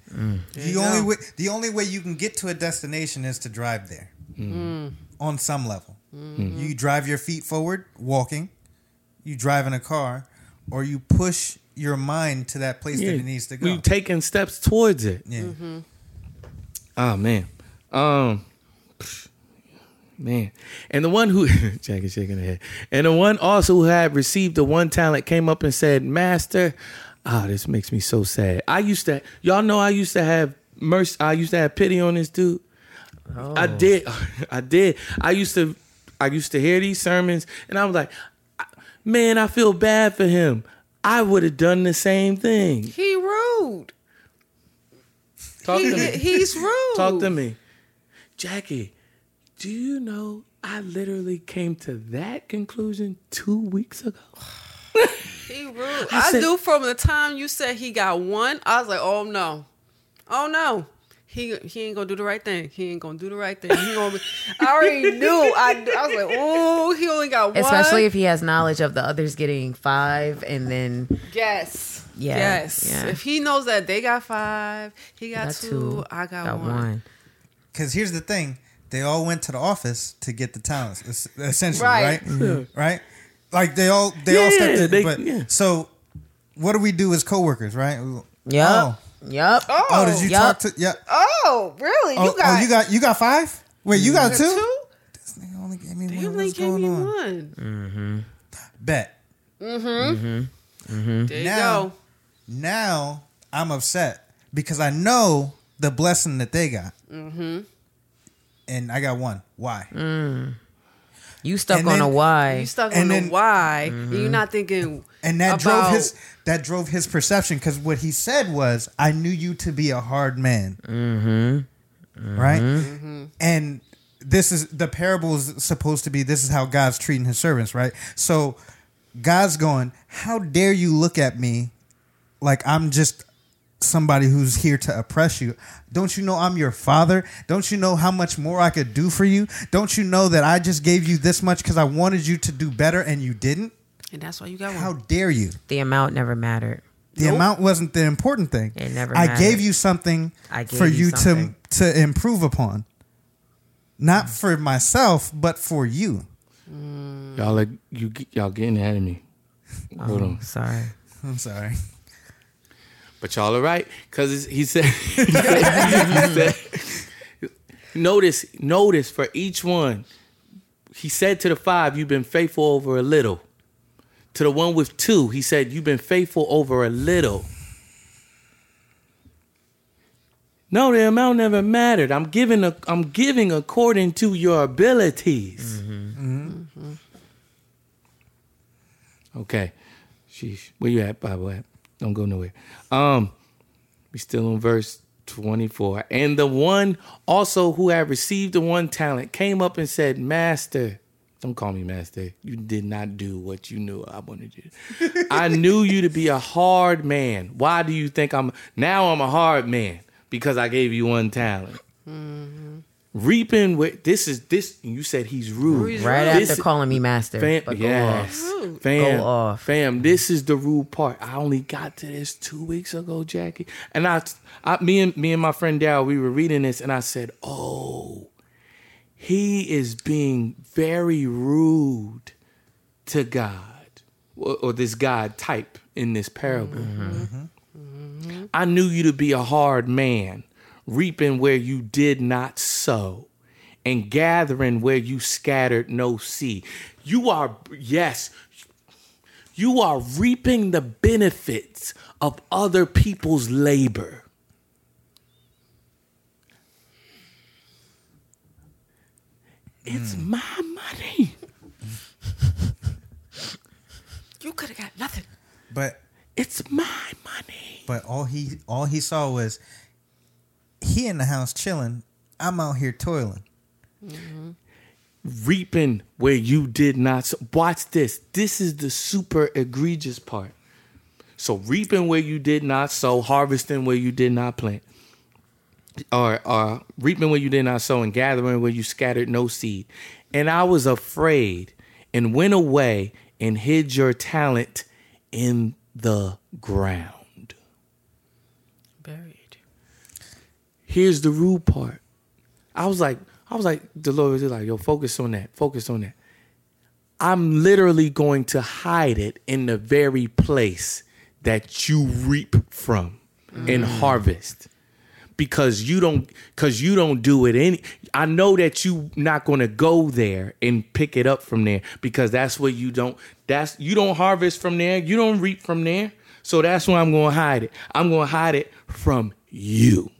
Mm. There The only go. way the only way you can get to a destination is to drive there. Mm. On some level. Mm-hmm. You drive your feet forward, walking, you drive in a car, or you push your mind to that place that it needs to go. You taking steps towards it. yeah. Oh man. Um man. And the one who [LAUGHS] Jack is shaking her head. And the one also who had received the one talent came up and said, Master, ah, this makes me so sad. I used to y'all know I used to have mercy I used to have pity on this dude. I did. [LAUGHS] I did. I used to I used to hear these sermons and I was like, man, I feel bad for him. I would have done the same thing. He rude. Talk He, to me. he's [LAUGHS] rude. Talk to me. Jackie, do you know I literally came to that conclusion two weeks ago? [LAUGHS] He rude. I I, said- do from the time you said he got one. I was like, oh no, oh no. He, he ain't gonna do the right thing. He ain't gonna do the right thing. He gonna be, I already [LAUGHS] knew. I, I was like, oh, he only got one. Especially if he has knowledge of the others getting five and then yes, Yeah, yes. yeah. If he knows that they got five, he got, got two, two, I got, got one. one. Because here's the thing: they all went to the office to get the talents, essentially, Right. right? Mm-hmm. Right? Like they all they all stepped in. they- but yeah. so, what do we do as coworkers, right? Yeah. Oh, Yep. Oh, oh, did you Yup. talk to? Yeah. Oh, really? Oh, you got oh, you got you got five? Wait, you got you two? two? This nigga only gave me They one. only What's gave going me on? one. Mm-hmm. Bet. There you Now- go. Now I'm upset because I know the blessing that they got. Mm-hmm. And I got one. Why? You stuck And on then- a why. You stuck And on then- the why, and you're not thinking. and that drove his that drove his perception because what he said was, "I knew you to be a hard man." Mm-hmm. Right, mm-hmm. Mm-hmm. and this is the parable is supposed to be. This is how God's treating His servants, right? So God's going, "How dare you look at me like I'm just." Somebody who's here to oppress you. Don't you know I'm your father? Don't you know how much more I could do for you? Don't you know that I just gave you this much because I wanted you to do better and you didn't? And that's why you got How one. dare you? the amount never mattered. The Nope. amount wasn't the important thing. It never I mattered. gave you something I gave for you you, something. to to improve upon. Not for myself, but for you. Mm. Y'all like you y'all getting ahead of me. Oh, Hold on. Sorry. I'm sorry. But y'all are right because [LAUGHS] he said, he said, notice, notice for each one. He said to the five, "You've been faithful over a little." To the one with two, he said, "You've been faithful over a little." No, the amount never mattered. I'm giving a, I'm giving according to your abilities. Mm-hmm. Mm-hmm. Okay, sheesh. Where you at, Bible at? Don't go nowhere. Um, we still on verse 24. And the one also who had received the one talent came up and said, Master, don't call me master. You did not do what you knew I wanted you. to. I [LAUGHS] knew you to be a hard man. Why do you think I'm now I'm a hard man? Because I gave you one talent. Reaping with this is this you said he's rude. He's Right rude. after This- calling me master. Fam, but go yes. off. Fam, Go off. fam, this is the rude part. I only got to this two weeks ago, Jackie. And I, I me and me and my friend Dal, we were reading this, and I said, "Oh, he is being very rude to God, or, or this God type in this parable." Mm-hmm. Mm-hmm. I knew you to be a hard man, reaping where you did not sow, and gathering where you scattered no seed. You are, yes, you are reaping the benefits of other people's labor. It's hmm. my money. [LAUGHS] You could have got nothing. But It's my money. but all he all he saw was he in the house chilling. I'm out here toiling. Mm-hmm. reaping where you did not sow. Watch this. This is the super egregious part. So reaping where you did not sow, harvesting where you did not plant, or, or reaping where you did not sow, and gathering where you scattered no seed. And I was afraid and went away and hid your talent in the ground. Buried. Here's the rude part. I was like, I was like, the Lord was like, yo, focus on that, focus on that. I'm literally going to hide it in the very place that you reap from and mm. harvest. Because you don't because you don't do it any I know that you not gonna go there and pick it up from there because that's where you don't that's you don't harvest from there, you don't reap from there. So that's why I'm gonna hide it. I'm gonna hide it from you.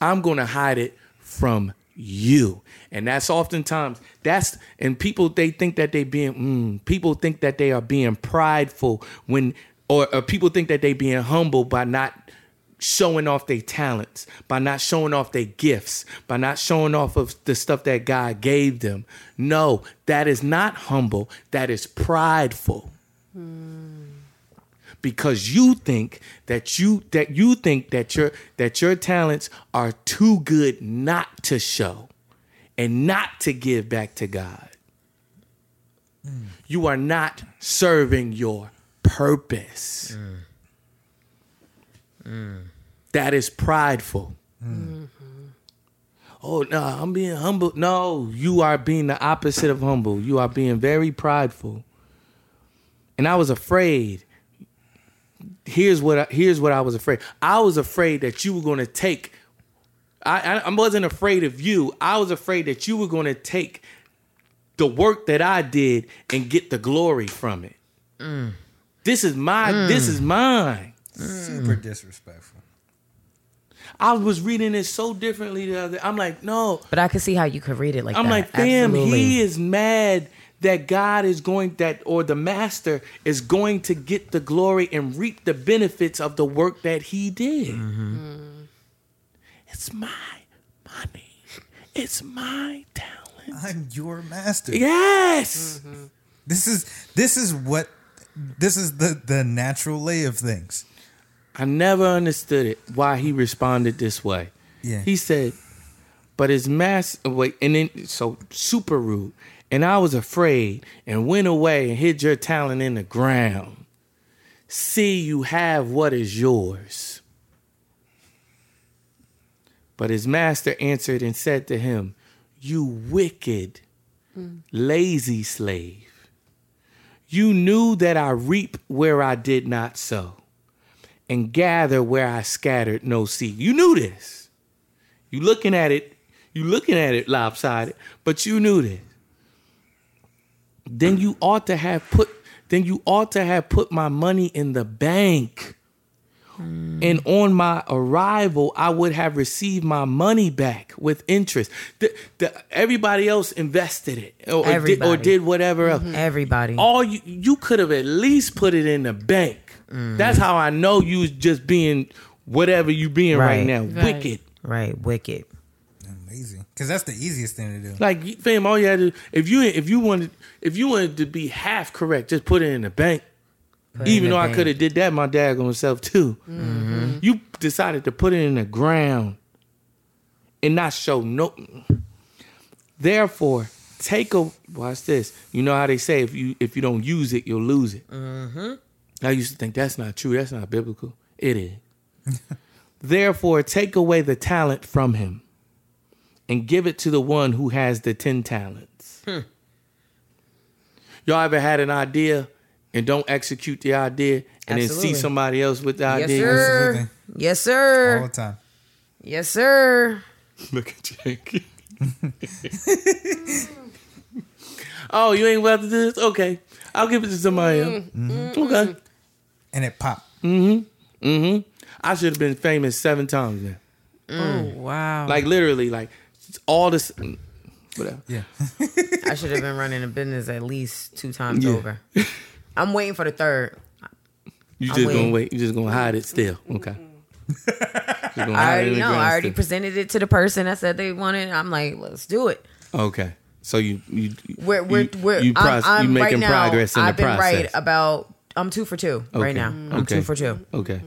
I'm going to hide it from you. And that's oftentimes that's and people they think that they being mm, people think that they are being prideful when or, or people think that they being humble by not showing off their talents, by not showing off their gifts, by not showing off of the stuff that God gave them. No, that is not humble. That is prideful because you think that you that you think that your that your talents are too good not to show and not to give back to God. You are not serving your purpose. Mm. Mm. That is prideful. Mm-hmm. Oh no, I'm being humble. No, you are being the opposite of humble. You are being very prideful. And I was afraid here's what I, here's what I was afraid. I was afraid that you were going to take. I, I I wasn't afraid of you. I was afraid that you were going to take the work that I did and get the glory from it. Mm. This is my. This mm. is mine. Super disrespectful. I was reading it so differently the other. I'm like, no. But I could see how you could read it like that. I'm that. like, damn, Absolutely. he is mad that God is going that or the master is going to get the glory and reap the benefits of the work that he did. Mm-hmm. It's my money. It's my talent. I'm your master. Yes. This is this is what this is the the natural lay of things. I never understood it why he responded this way. Yeah. He said, but his mass wait, and then so super rude. And I was afraid and went away and hid your talent in the ground. See, you have what is yours. But his master answered and said to him, You wicked, hmm. lazy slave. You knew that I reap where I did not sow and gather where I scattered no seed. You knew this. You looking at it, you looking at it lopsided, but you knew this. Then you ought to have put then you ought to have put my money in the bank. Hmm. And on my arrival, I would have received my money back with interest. The, the, everybody else invested it or, or did, or did whatever else mm-hmm. Everybody. all you you could have at least put it in the bank. Mm-hmm. That's how I know you was just being whatever you being right, Right. now. Right. Wicked. right. Wicked. Amazing. Because that's the easiest thing to do. Like fam, all you had to if you if you wanted if you wanted to be half correct, just put it in the bank. Put Even the though I could have did that my daggone self too. You decided to put it in the ground and not show no. Therefore, take a watch this. You know how they say if you if you don't use it, you'll lose it. I used to think that's not true. That's not biblical. It is. [LAUGHS] Therefore, take away the talent from him and give it to the one who has the 10 talents. Hmm. Y'all ever had an idea and don't execute the idea and then see somebody else with the Yes, idea? sir. Absolutely. Yes, All sir. the time. Yes, sir. [LAUGHS] Look at Jake. [LAUGHS] oh, you ain't about to do this? Okay. I'll give it to somebody else. Mm-hmm. Okay. Mm-hmm. And it popped. Mm-hmm. Mm-hmm. I should have been famous seven times now. Oh wow! Like literally, like all this whatever. Yeah. [LAUGHS] I I should have been running a business at least two times Yeah. over. [LAUGHS] I'm waiting for the third. You I'm just gonna wait. You just gonna hide it still. Okay. Just gonna I hide it in already the know. I already still. presented it to the person I said they wanted. I'm like, let's do it. Okay. So you you We're we're you, we're. you, I'm, I'm you making right now. progress in I've the been process. right about. I'm two for two Okay. right now. I'm Okay. two for two. Okay.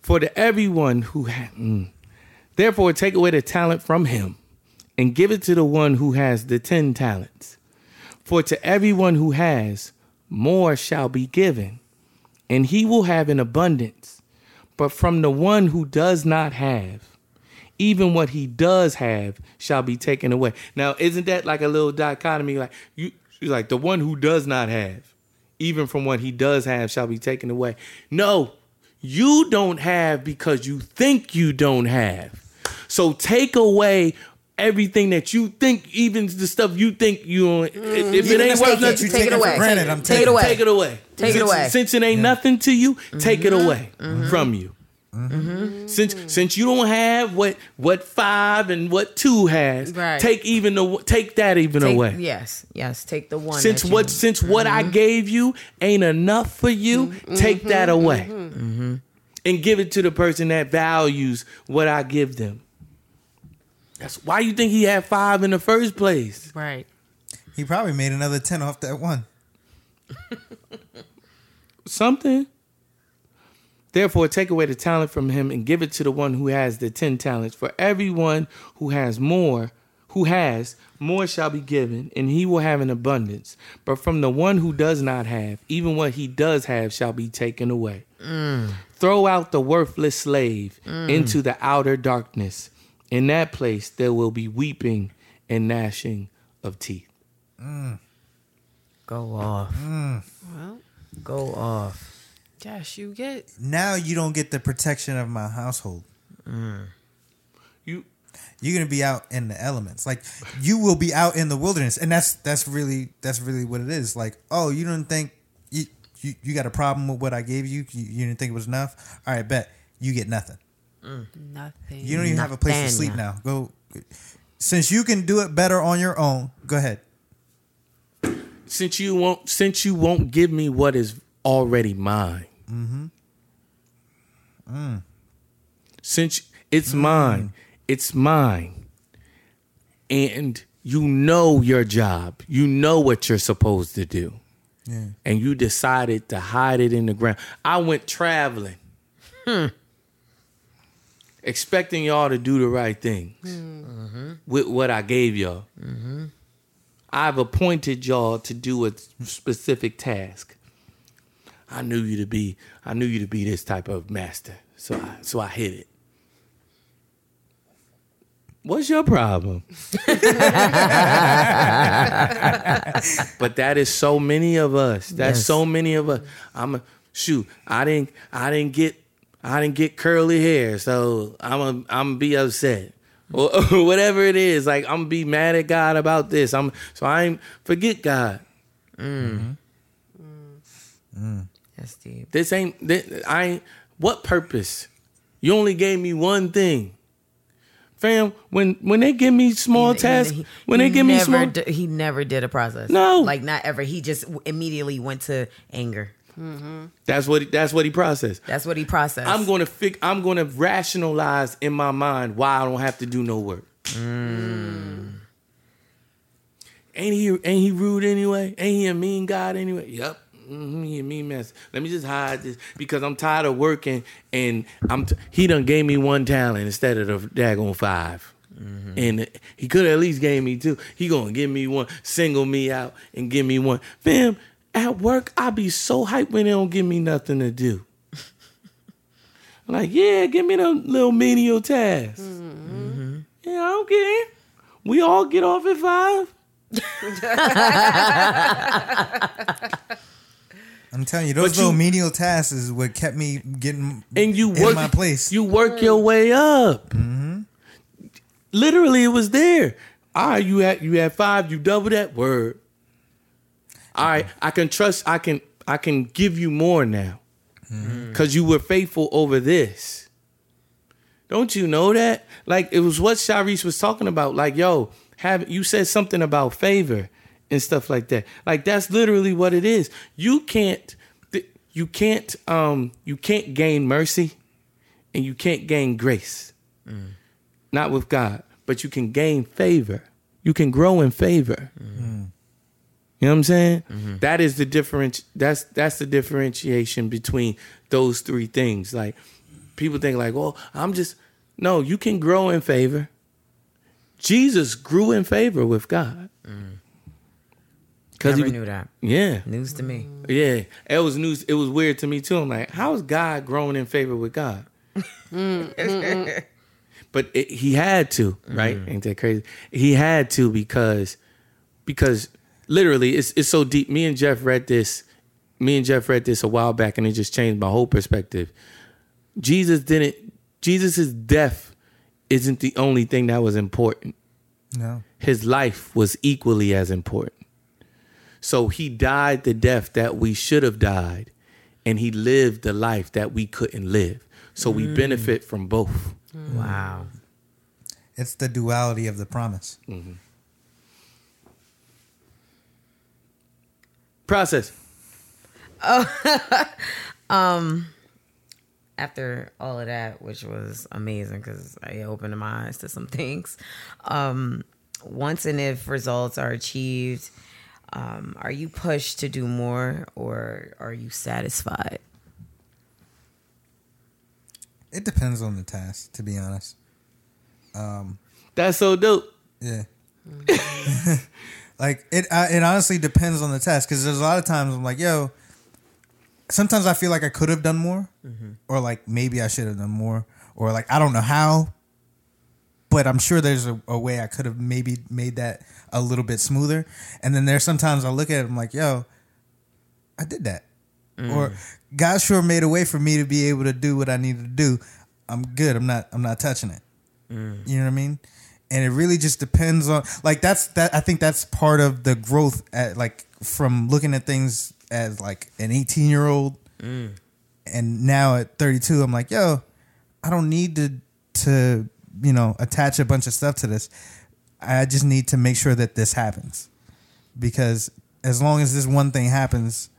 For the everyone who ha- mm. therefore take away the talent from him, and give it to the one who has the ten talents. For to everyone who has, more shall be given, and he will have an abundance. But from the one who does not have, even what he does have shall be taken away. Now, isn't that like a little dichotomy? Like you, she's like the one who does not have, even from what he does have shall be taken away. No, you don't have because you think you don't have. So take away everything that you think, even the stuff you think you. don't- If, if it ain't worth nothing, Take it away. Granted, Take I'm it- take it away. Take it away. Take it away. Since it ain't nothing to you, take it away Mm-hmm. from you. Mm-hmm. Since since you don't have what what five and what two has, Right. take even the take that even Take- away. Yes, yes. Take the one. Since that what you- since what I mm-hmm. gave you ain't enough for you, mm-hmm. take that away and give it to the person that values what I give them. That's why you think he had five in the first place. Right. He probably made another ten off that one. [LAUGHS] something. Therefore, take away the talent from him and give it to the one who has the ten talents. For everyone who has more, who has, more shall be given, and he will have an abundance. But from the one who does not have, even what he does have shall be taken away. Mm. Throw out the worthless slave mm. into the outer darkness. In that place, there will be weeping and gnashing of teeth. Mm. go off, Well, go off. Josh, you get Now you don't get the protection of my household. Mm. You You're gonna be out in the elements. Like you will be out in the wilderness, and that's that's really that's really what it is. Like, oh, you didn't think you you, you got a problem with what I gave you? you? You didn't think it was enough? All right, bet you get nothing. nothing. You don't even have a place to sleep now. Go. Since you can do it better on your own, go ahead. since you won't since you won't give me what is already mine. Mm-hmm. Mm. Since it's mm. mine, it's mine. And you know your job. You know what you're supposed to do. Yeah. And you decided to hide it in the ground. I went traveling. Hmm. Expecting y'all to do the right things hmm. mm-hmm. with what I gave y'all. Mm-hmm. I've appointed y'all to do a specific task. I knew you to be I knew you to be this type of master. So I so I hid it. What's your problem? [LAUGHS] but that is so many of us. That's Yes. so many of us. I'm a shoot. I didn't I didn't get I didn't get curly hair, so I'm a I'm gonna be upset. Or, or [LAUGHS] whatever it is, like I'm gonna be mad at God about this. I'm so I ain't forget God. Mm-hmm. Mm. Mm. That's deep. This ain't this, I ain't what purpose? You only gave me one thing. Fam, when when they give me small He- tasks, he- when he they give me small d- he never did a process. No. like not ever. He just immediately went to anger. Mm-hmm. That's what he, that's what he processed. That's what he processed. I'm going to fig, I'm going to rationalize in my mind why I don't have to do no work. Mm. Ain't he ain't he rude anyway? Ain't he a mean God anyway? Yep. Mm, he a mean mess. Let me just hide this because I'm tired of working and I'm t- he done gave me one talent instead of the daggone 5 mm-hmm. And he could at least gave me two. He gonna give me one, single me out, and give me one. Fam, at work, I be so hyped when they don't give me nothing to do. I'm [LAUGHS] like, yeah, give me the little menial task. Mm-hmm. Yeah, I don't care. We all get off at five. [LAUGHS] [LAUGHS] I'm telling you, those But little you- menial tasks is what kept me getting and you in work my place. You work your mm. way up. Mm-hmm. Literally, it was there. All right, you had you had five. You double that word. All right, I can trust. I can I can give you more now mm-hmm. because you were faithful over this. Don't you know that? Like it was what Shareese was talking about. Like, yo, have you said something about favor and stuff like that. Like that's literally what it is. You can't you can't um you can't gain mercy and you can't gain grace. Mm. Not with God, but you can gain favor. You can grow in favor. Mm. You know what I'm saying? Mm-hmm. That is the difference. That's that's the differentiation between those three things. Like people think like, "Oh, I'm just no." You can grow in favor. Jesus grew in favor with God. Mm. Never he knew that. yeah, News to me. yeah. It was news. It was weird to me too. I'm like, how is God growing in favor with God? [LAUGHS] Mm-hmm. but it, he had to, right? Mm-hmm. Ain't that crazy? He had to because because literally it's it's so deep. Me and Jeff read this. Me and Jeff read this a while back, and it just changed my whole perspective. Jesus didn't. Jesus's death isn't the only thing that was important. No. His life was equally as important. So he died the death that we should have died, and he lived the life that we couldn't live. So we benefit from both. Wow. It's the duality of the promise. Process. Oh, [LAUGHS] um, after all of that, which was amazing because I opened my eyes to some things. Um, once and if results are achieved, um, are you pushed to do more or are you satisfied? It depends on the task, to be honest. That's so dope. Yeah. [LAUGHS] like it, uh, it honestly depends on the task because there's a lot of times I'm like, yo. Sometimes I feel like I could have done more, or like maybe I should have done more, or like I don't know how, but I'm sure there's a, a way I could have maybe made that a little bit smoother. And then there's sometimes I look at it, I'm like, yo, I did that, mm. or God sure made a way for me to be able to do what I needed to do. I'm good. I'm not. I'm not touching it. Mm. You know what I mean? And it really just depends on like that's that I think that's part of the growth at like from looking at things as like an 18 year old mm. and now at 32 I'm like, yo, I don't need to to, you know, attach a bunch of stuff to this. I just need to make sure that this happens. Because as long as this one thing happens,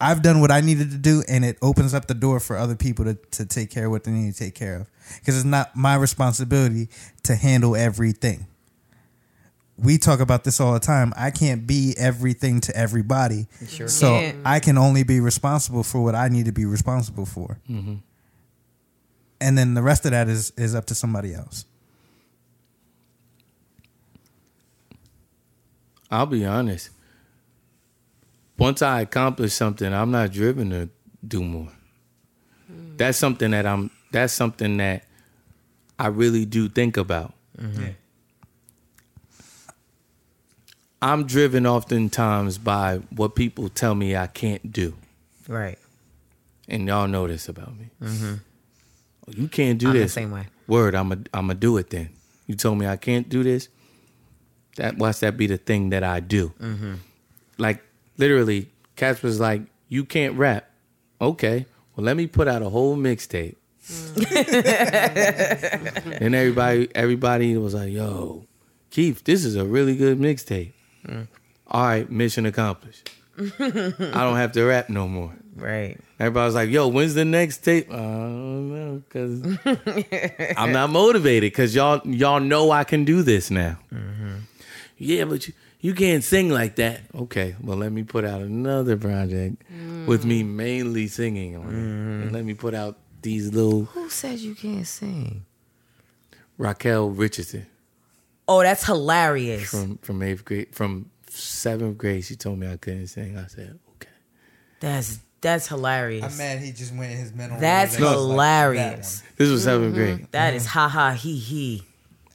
I've done what I needed to do, and it opens up the door for other people to, to take care of what they need to take care of. Because it's not my responsibility to handle everything. We talk about this all the time. I can't be everything to everybody. sure so can't. I can only be responsible for what I need to be responsible for. Mm-hmm. And then the rest of that is, is up to somebody else. I'll be honest. Once I accomplish something, I'm not driven to do more. Hmm. That's something that I'm. That's something that I really do think about. Mm-hmm. I'm driven oftentimes by what people tell me I can't do, Right. and y'all know this about me. Oh, You can't do I'm the this. same way. Word, I'm a, I'm gonna do it then. You told me I can't do this. That watch that be the thing that I do. Mm-hmm. Like literally, Casper's like, you can't rap. Okay, well let me put out a whole mixtape. Mm. [LAUGHS] and everybody, everybody was like, yo, Keith, this is a really good mixtape. Mm. All right, mission accomplished. [LAUGHS] I don't have to rap no more. Right. Everybody was like, "Yo, when's the next tape?" I don't know, cause [LAUGHS] I'm not motivated. Cause y'all y'all know I can do this now. Mm-hmm. Yeah, but you you can't sing like that. Okay, well let me put out another project with me mm. mainly singing on it, mm-hmm. and let me put out these little Who says you can't sing? Raquel Richardson Oh, that's hilarious. from from eighth grade from seventh grade. She told me I couldn't sing. I said, "Okay." That's that's hilarious. I'm mad he just went in his mental. That's Rolodex like hilarious. that This was 7th grade. Mm-hmm. That is ha ha he he.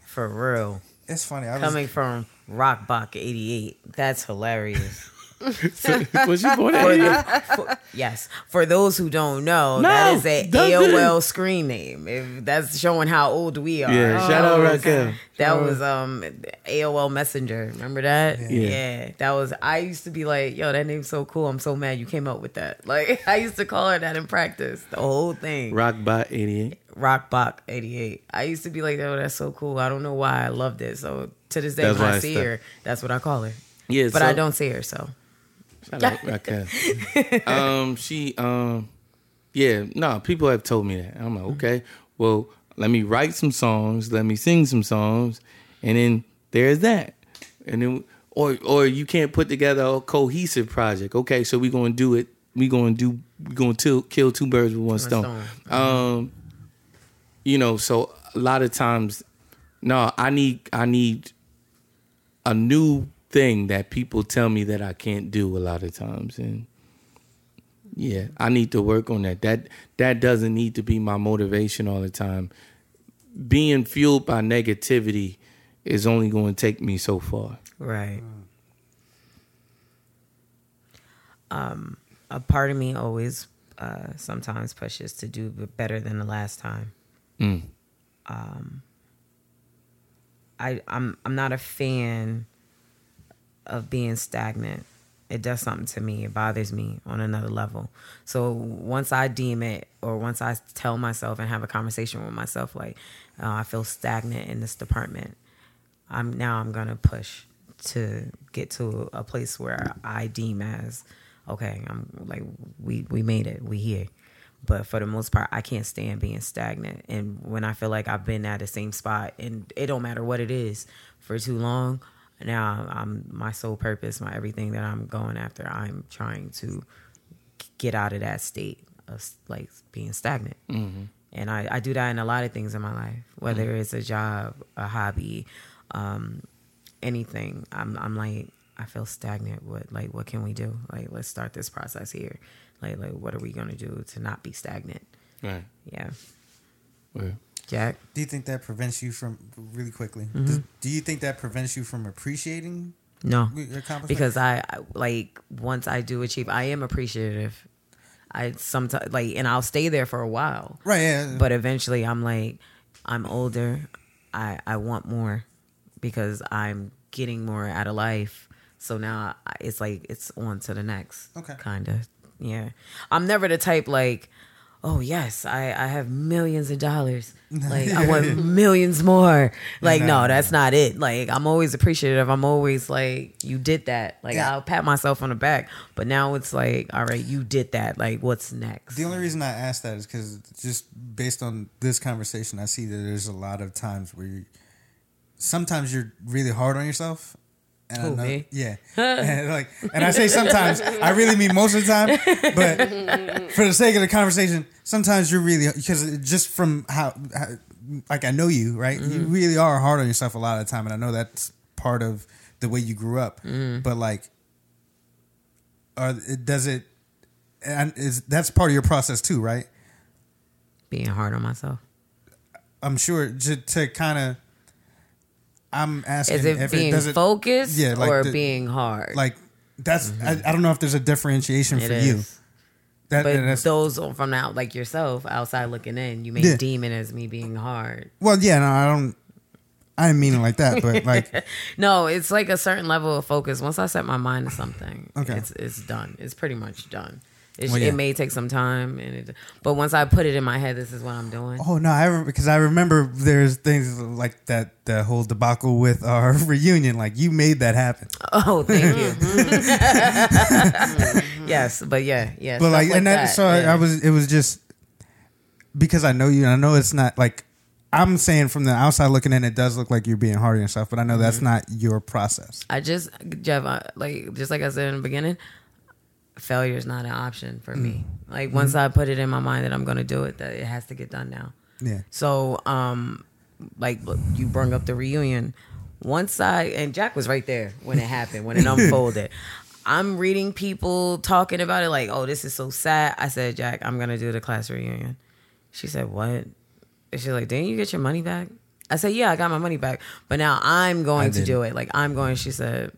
For real. It's funny. I was, Coming from Rockbach 88. That's hilarious. [LAUGHS] was you born For the- for- yes. For those who don't know, No, that is a AOL screen name. If that's showing how old we are. Yeah, shout out Raquel. That was um AOL Messenger. Remember that? Yeah. Yeah. That was I used to be like, yo, that name's so cool. I'm so mad you came up with that. [LAUGHS] Like I used to call her that in practice. The whole thing. Rock by 88. Rock Bach 88. I used to be like, oh, that's so cool. I don't know why I loved it. So to this day, That's when I see her, that's what I call her. Yeah, But so- I don't see her, so. Shout out Raquel. um, she, um, yeah, no, people have told me that. I'm like, okay, well, let me write some songs, let me sing some songs, and then there's that, and then, or or you can't put together a cohesive project. Okay, so we're gonna do it. We're gonna do. We're gonna till, kill two birds with one stone. stone. Um, you know, so a lot of times, no, I need I need a new thing that people tell me that I can't do a lot of times and yeah, I need to work on that. That that doesn't need to be my motivation all the time. Being fueled by negativity is only going to take me so far. Right. Um, a part of me always uh, sometimes pushes to do better than the last time. Mm. I I'm I'm not a fan of being stagnant. It does something to me. It bothers me on another level. So once I deem it, or once I tell myself and have a conversation with myself, like uh, I feel stagnant in this department, I'm now I'm gonna push to get to a place where I deem as okay. I'm like we we made it. We here. But for the most part, I can't stand being stagnant. And when I feel like I've been at the same spot, and it don't matter what it is, for too long, now I'm my sole purpose, my everything that I'm going after. I'm trying to get out of that state of like being stagnant. And I, I do that in a lot of things in my life, whether it's a job, a hobby, um, anything. I'm I'm like I feel stagnant. What like what can we do? Like let's start this process here. Like like what are we gonna do to not be stagnant? Right. Yeah. Jack. Do you think that prevents you from really quickly? Mm-hmm. Does, do you think that prevents you from appreciating No, because I I- like once I do achieve, I am appreciative. I sometimes like, and I'll stay there for a while. right, yeah, but eventually i'm like i'm older i i want more because i'm getting more out of life so now I- it's like it's on to the next Okay. kind of yeah i'm never the type like oh yes i i have millions of dollars. [LAUGHS] Like i want millions more. Like No, no, no, that's not it. Like i'm always appreciative. I'm always like you did that. Like Yeah. i'll pat myself on the back. But now it's like all right you did that. Like what's next? The only reason I ask that is because just based on this conversation, I see that there's a lot of times where you, sometimes you're really hard on yourself. And I know, me? [LAUGHS] yeah, [LAUGHS] and like, and I say sometimes, I really mean most of the time, but for the sake of the conversation, sometimes you're really because just from how, how like I know you, right? You Mm-hmm. really are hard on yourself a lot of the time, and I know that's part of the way you grew up. Mm-hmm. But like, are does it? And is that's part of your process too, right? being hard on myself I'm sure to, to kind of. I'm asking Is it if being it focused Yeah, like or the- being hard? like that's. I, mm-hmm. I don't know if there's a differentiation It for is. you. That, But that's those from out like yourself outside looking in, you may Yeah. deem it as me being hard. well, yeah. No, I don't. I didn't mean it like that, but [LAUGHS] like, No, it's like a certain level of focus. Once I set my mind to something, Okay. it's it's done. It's pretty much done. Well, yeah. It may take some time, and it, but once I put it in my head, this is what I'm doing. oh no, I because I remember there's things like that. The whole debacle with our [LAUGHS] reunion, like you made that happen. Oh, thank you. [LAUGHS] [LAUGHS] yes, but yeah, yeah. but stuff like, and that, that, so I- yeah. I was it was just because I know you and I know it's not like I'm saying from the outside looking in it does look like you're being hard on yourself but I know that's Mm-hmm. not your process I just Jeff, I, like just like I said in the beginning, failure is not an option for me. Like once I put it in my mind that I'm going to do it, that it has to get done now. yeah So, um, like you brought up the reunion. Once I and Jack was right there when it happened, when it unfolded. [LAUGHS] I'm reading people talking about it like, "Oh, this is so sad." I said, "Jack, I'm gonna do the class reunion." She said, "What?" And she's like, "Didn't you get your money back?" I said, "Yeah, I got my money back, but now I'm going I to do it. Like I'm going." She said,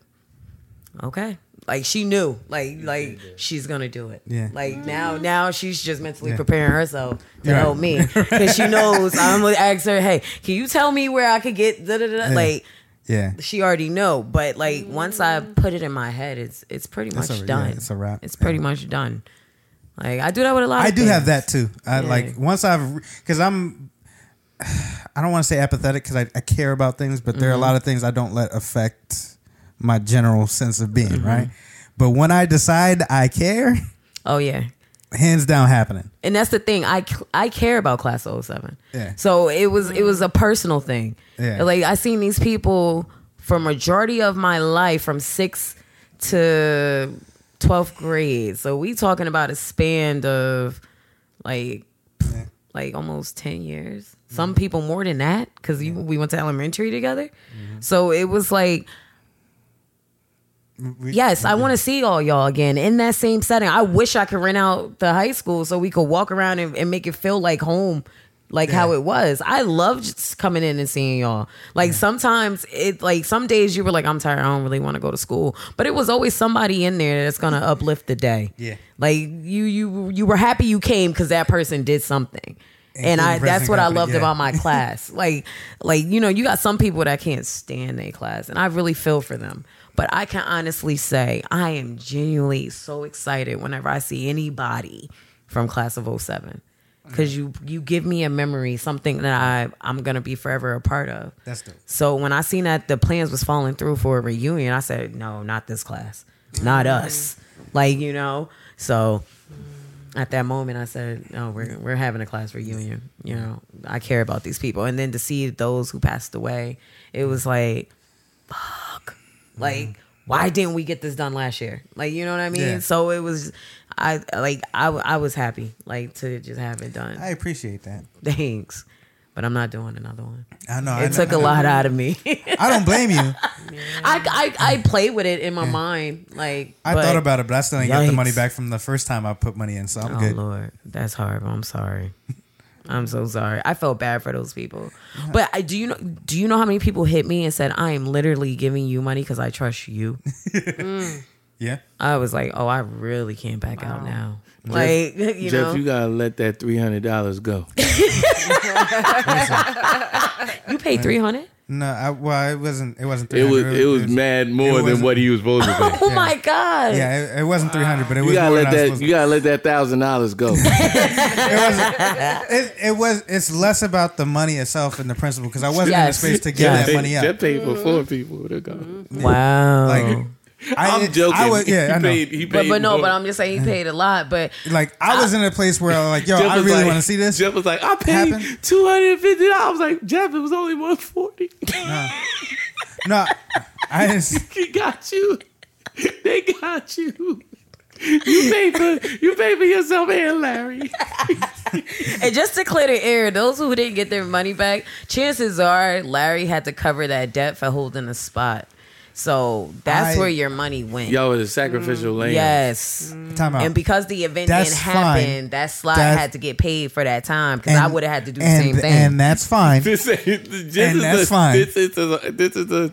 "Okay." Like she knew, like like she's gonna do it. Yeah. Like now, now she's just mentally Yeah. preparing herself to Right. help me [LAUGHS] because she knows I'm gonna ask her, "Hey, can you tell me where I could get?" Da, da, da? Yeah. Like yeah she already know, but like once I put it in my head, it's it's pretty It's much a- yeah, done. it's a wrap. It's pretty Yeah. much done. Like I do that with a lot. I of do have things. that too. I Yeah. like once I've because I'm. [SIGHS] I don't want to say apathetic because I, I care about things, but Mm-hmm. there are a lot of things I don't let affect my general sense of being. Mm-hmm. Right, but when I decide I care, Oh yeah. hands down happening. and that's the thing i i care about class of 07 Yeah. so it was it was a personal thing Yeah. like i seen these people for majority of my life from 6 to 12th grade so we talking about a span of like like almost 10 years some people more than that because we went to elementary together so it was like We- Yes, I want to see all y'all again in that same setting. I wish I could rent out the high school so we could walk around and, and make it feel like home, like how it was. I loved just coming in and seeing y'all. Like sometimes it, like some days you were like, I'm tired, I don't really want to go to school, but it was always somebody in there that's gonna uplift the day. Yeah. like you you you were happy you came because that person did something. And I that's what I loved yeah. about my [LAUGHS] class. like like you know, you got some people that can't stand their class and I really feel for them. But I can honestly say I am genuinely so excited whenever I see anybody from class of 07 mm. cuz you you give me a memory, something that I I'm going to be forever a part of. That's dope. So when I seen that the plans was falling through for a reunion, I said, "No, not this class. Not [LAUGHS] us." Like, you know. So at that moment I said, "No, we're we're having a class reunion." You know, I care about these people. And then to see those who passed away, it was like, Like, mm-hmm. why didn't we get this done last year? Like, you know what I mean? Yeah. So it was I like I I was happy like to just have it done. I appreciate that. Thanks. But I'm not doing another one. I know. I It know- took I a know. lot out of me. I don't blame you. [LAUGHS] I, I I play with it in my mind, like I thought about it, but I still didn't get the money back from the first time I put money in, so I'm Oh good. Lord, that's horrible. I'm sorry. [LAUGHS] I'm so sorry. I felt bad for those people. But I, do you know? Do you know how many people hit me and said, "I am literally giving you money because I trust you"? [LAUGHS] Mm. Yeah. I was like, "Oh, I really can't back out now." Like [LAUGHS] you Jeff, know, you you, gotta let that three hundred dollars go. [LAUGHS] You paid three hundred. No, I, well, it wasn't. It wasn't. It 300. was it was mad more than wasn't- what he was supposed to [LAUGHS] pay. Oh my god! Yeah, it, it wasn't three hundred, but it was You gotta more let than I was that you gotta let that thousand dollars go. [LAUGHS] It, it was. It's less about the money itself and the principle because I wasn't Yes. in the space to give Yes. that money Jeff up. paid for four people to go. Wow. Like, I, I'm joking. I was, yeah, he I know. paid, he but paid but no, more. but I'm just saying he paid a lot. But like I was in a place where I was like, yo, [LAUGHS] Jeff I really like- want to see this. Jeff was like, I paid happen. two hundred and fifty dollars. I was like, Jeff, it was only one forty. No, I didn't. [LAUGHS] he got you. They got you. You paid for you paid for yourself and Larry. [LAUGHS] And just to clear the air, those who didn't get their money back, chances are Larry had to cover that debt for holding the spot. So that's I- where your money went. Yo, the sacrificial mm. lamb. yes. Time out. And because the event That's didn't fine. happen, that slot That's- had to get paid for that time because I would have had to do the and, same thing. and that's fine. [LAUGHS] This, ain't- this And that's a, fine. This is a, this is a,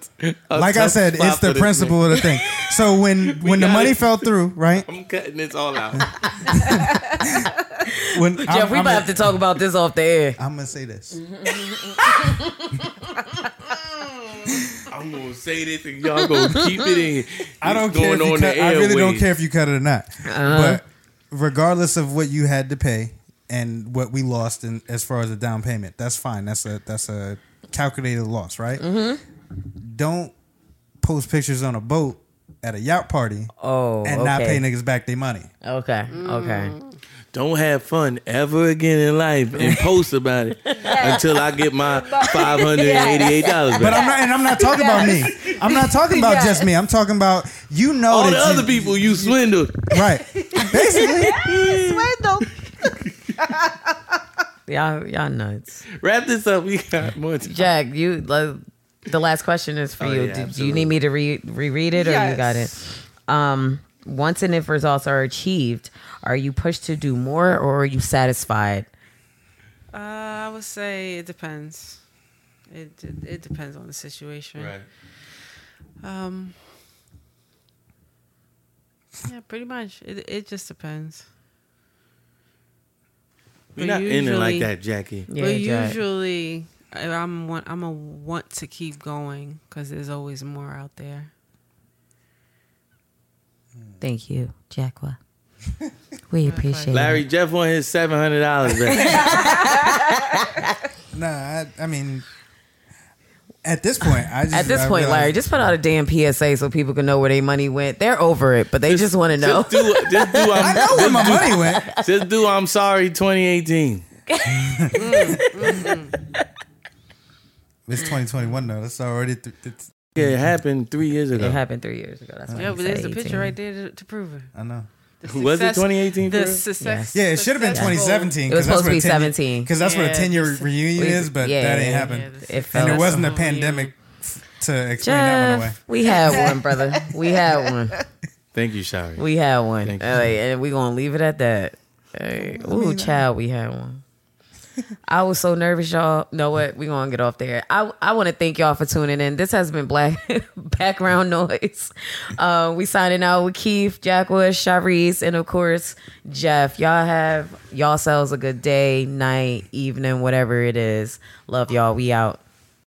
a like I said, it's the principle man. of the thing. So when [LAUGHS] when the money it. fell through, right? [LAUGHS] I'm cutting this all out. When Jeff, I'm, we might have to talk about this off the air. I'm gonna say this. I'm gonna say this and y'all gonna keep it in. [LAUGHS] I don't It's care. If going you on cut, the I really don't care if you cut it or not. Uh-huh. But regardless of what you had to pay and what we lost in as far as the down payment, that's fine. That's a that's a calculated loss, right? Mm-hmm. Don't post pictures on a boat at a yacht party Oh, and not pay niggas back their money. Okay, okay. Don't have fun ever again in life and [LAUGHS] post about it until I get my [LAUGHS] five hundred and eighty-eight dollars But. I'm not, and I'm not talking about me. I'm not talking about Yeah. just me. I'm talking about you know All that the you- other people you swindled. right? Basically, [LAUGHS] swindled. Y'all, y'all nuts. Wrap this up. We got more. time. Jack, you the last question is for Oh, you. yeah, Do- Do you need me to re- reread it, or you got it? Um, once and if results are achieved, are you pushed to do more, or are you satisfied? Uh, I would say it depends. It, it it depends on the situation. Right. Um. Yeah, pretty much. It it just depends. We're But not ending like that, Jackie. Yeah, but Jack. usually, I- I'm want I'm a want to keep going because there's always more out there. Thank you, Jacqua. [LAUGHS] We appreciate it. Larry it. Jeff won his seven hundred dollars back. [LAUGHS] Nah, I, I mean, at this point, I just At this I point, realize- Larry, just put out a damn PSA so people can know where their money went. They're over it, but they just, want to know. Just do, just [LAUGHS] do. I'm, know where my do- money went. Just do. I'm sorry, 2018. Mm, mm, mm. It's 2021 though. That's already. Th- it's, Yeah, it happened three years ago. It happened three years ago. That's why Yeah, but there's said a picture right there to, to prove it. I know. The Was it 2018 The for real? success. Yeah, it should have been 2017. It was 'cause that's supposed to be 17. Because that's what a 10 year reunion is, but yeah, that ain't yeah, happened. Yeah, It and there wasn't a pandemic f- to explain that one away. We had one, [LAUGHS] brother. We had one. Thank you, Shari. We had one. Thank you. Uh, and we're gonna leave it at that. Hey, ooh, child, we had one. I was so nervous, y'all. Know what? We gonna get off there. I I want to thank y'all for tuning in. This has been black [LAUGHS] background noise. Uh, we signing out with Keith, Jacqua, Shareese, and of course Jeff. Y'all have y'all selves a good day, night, evening, whatever it is. Love y'all. We out.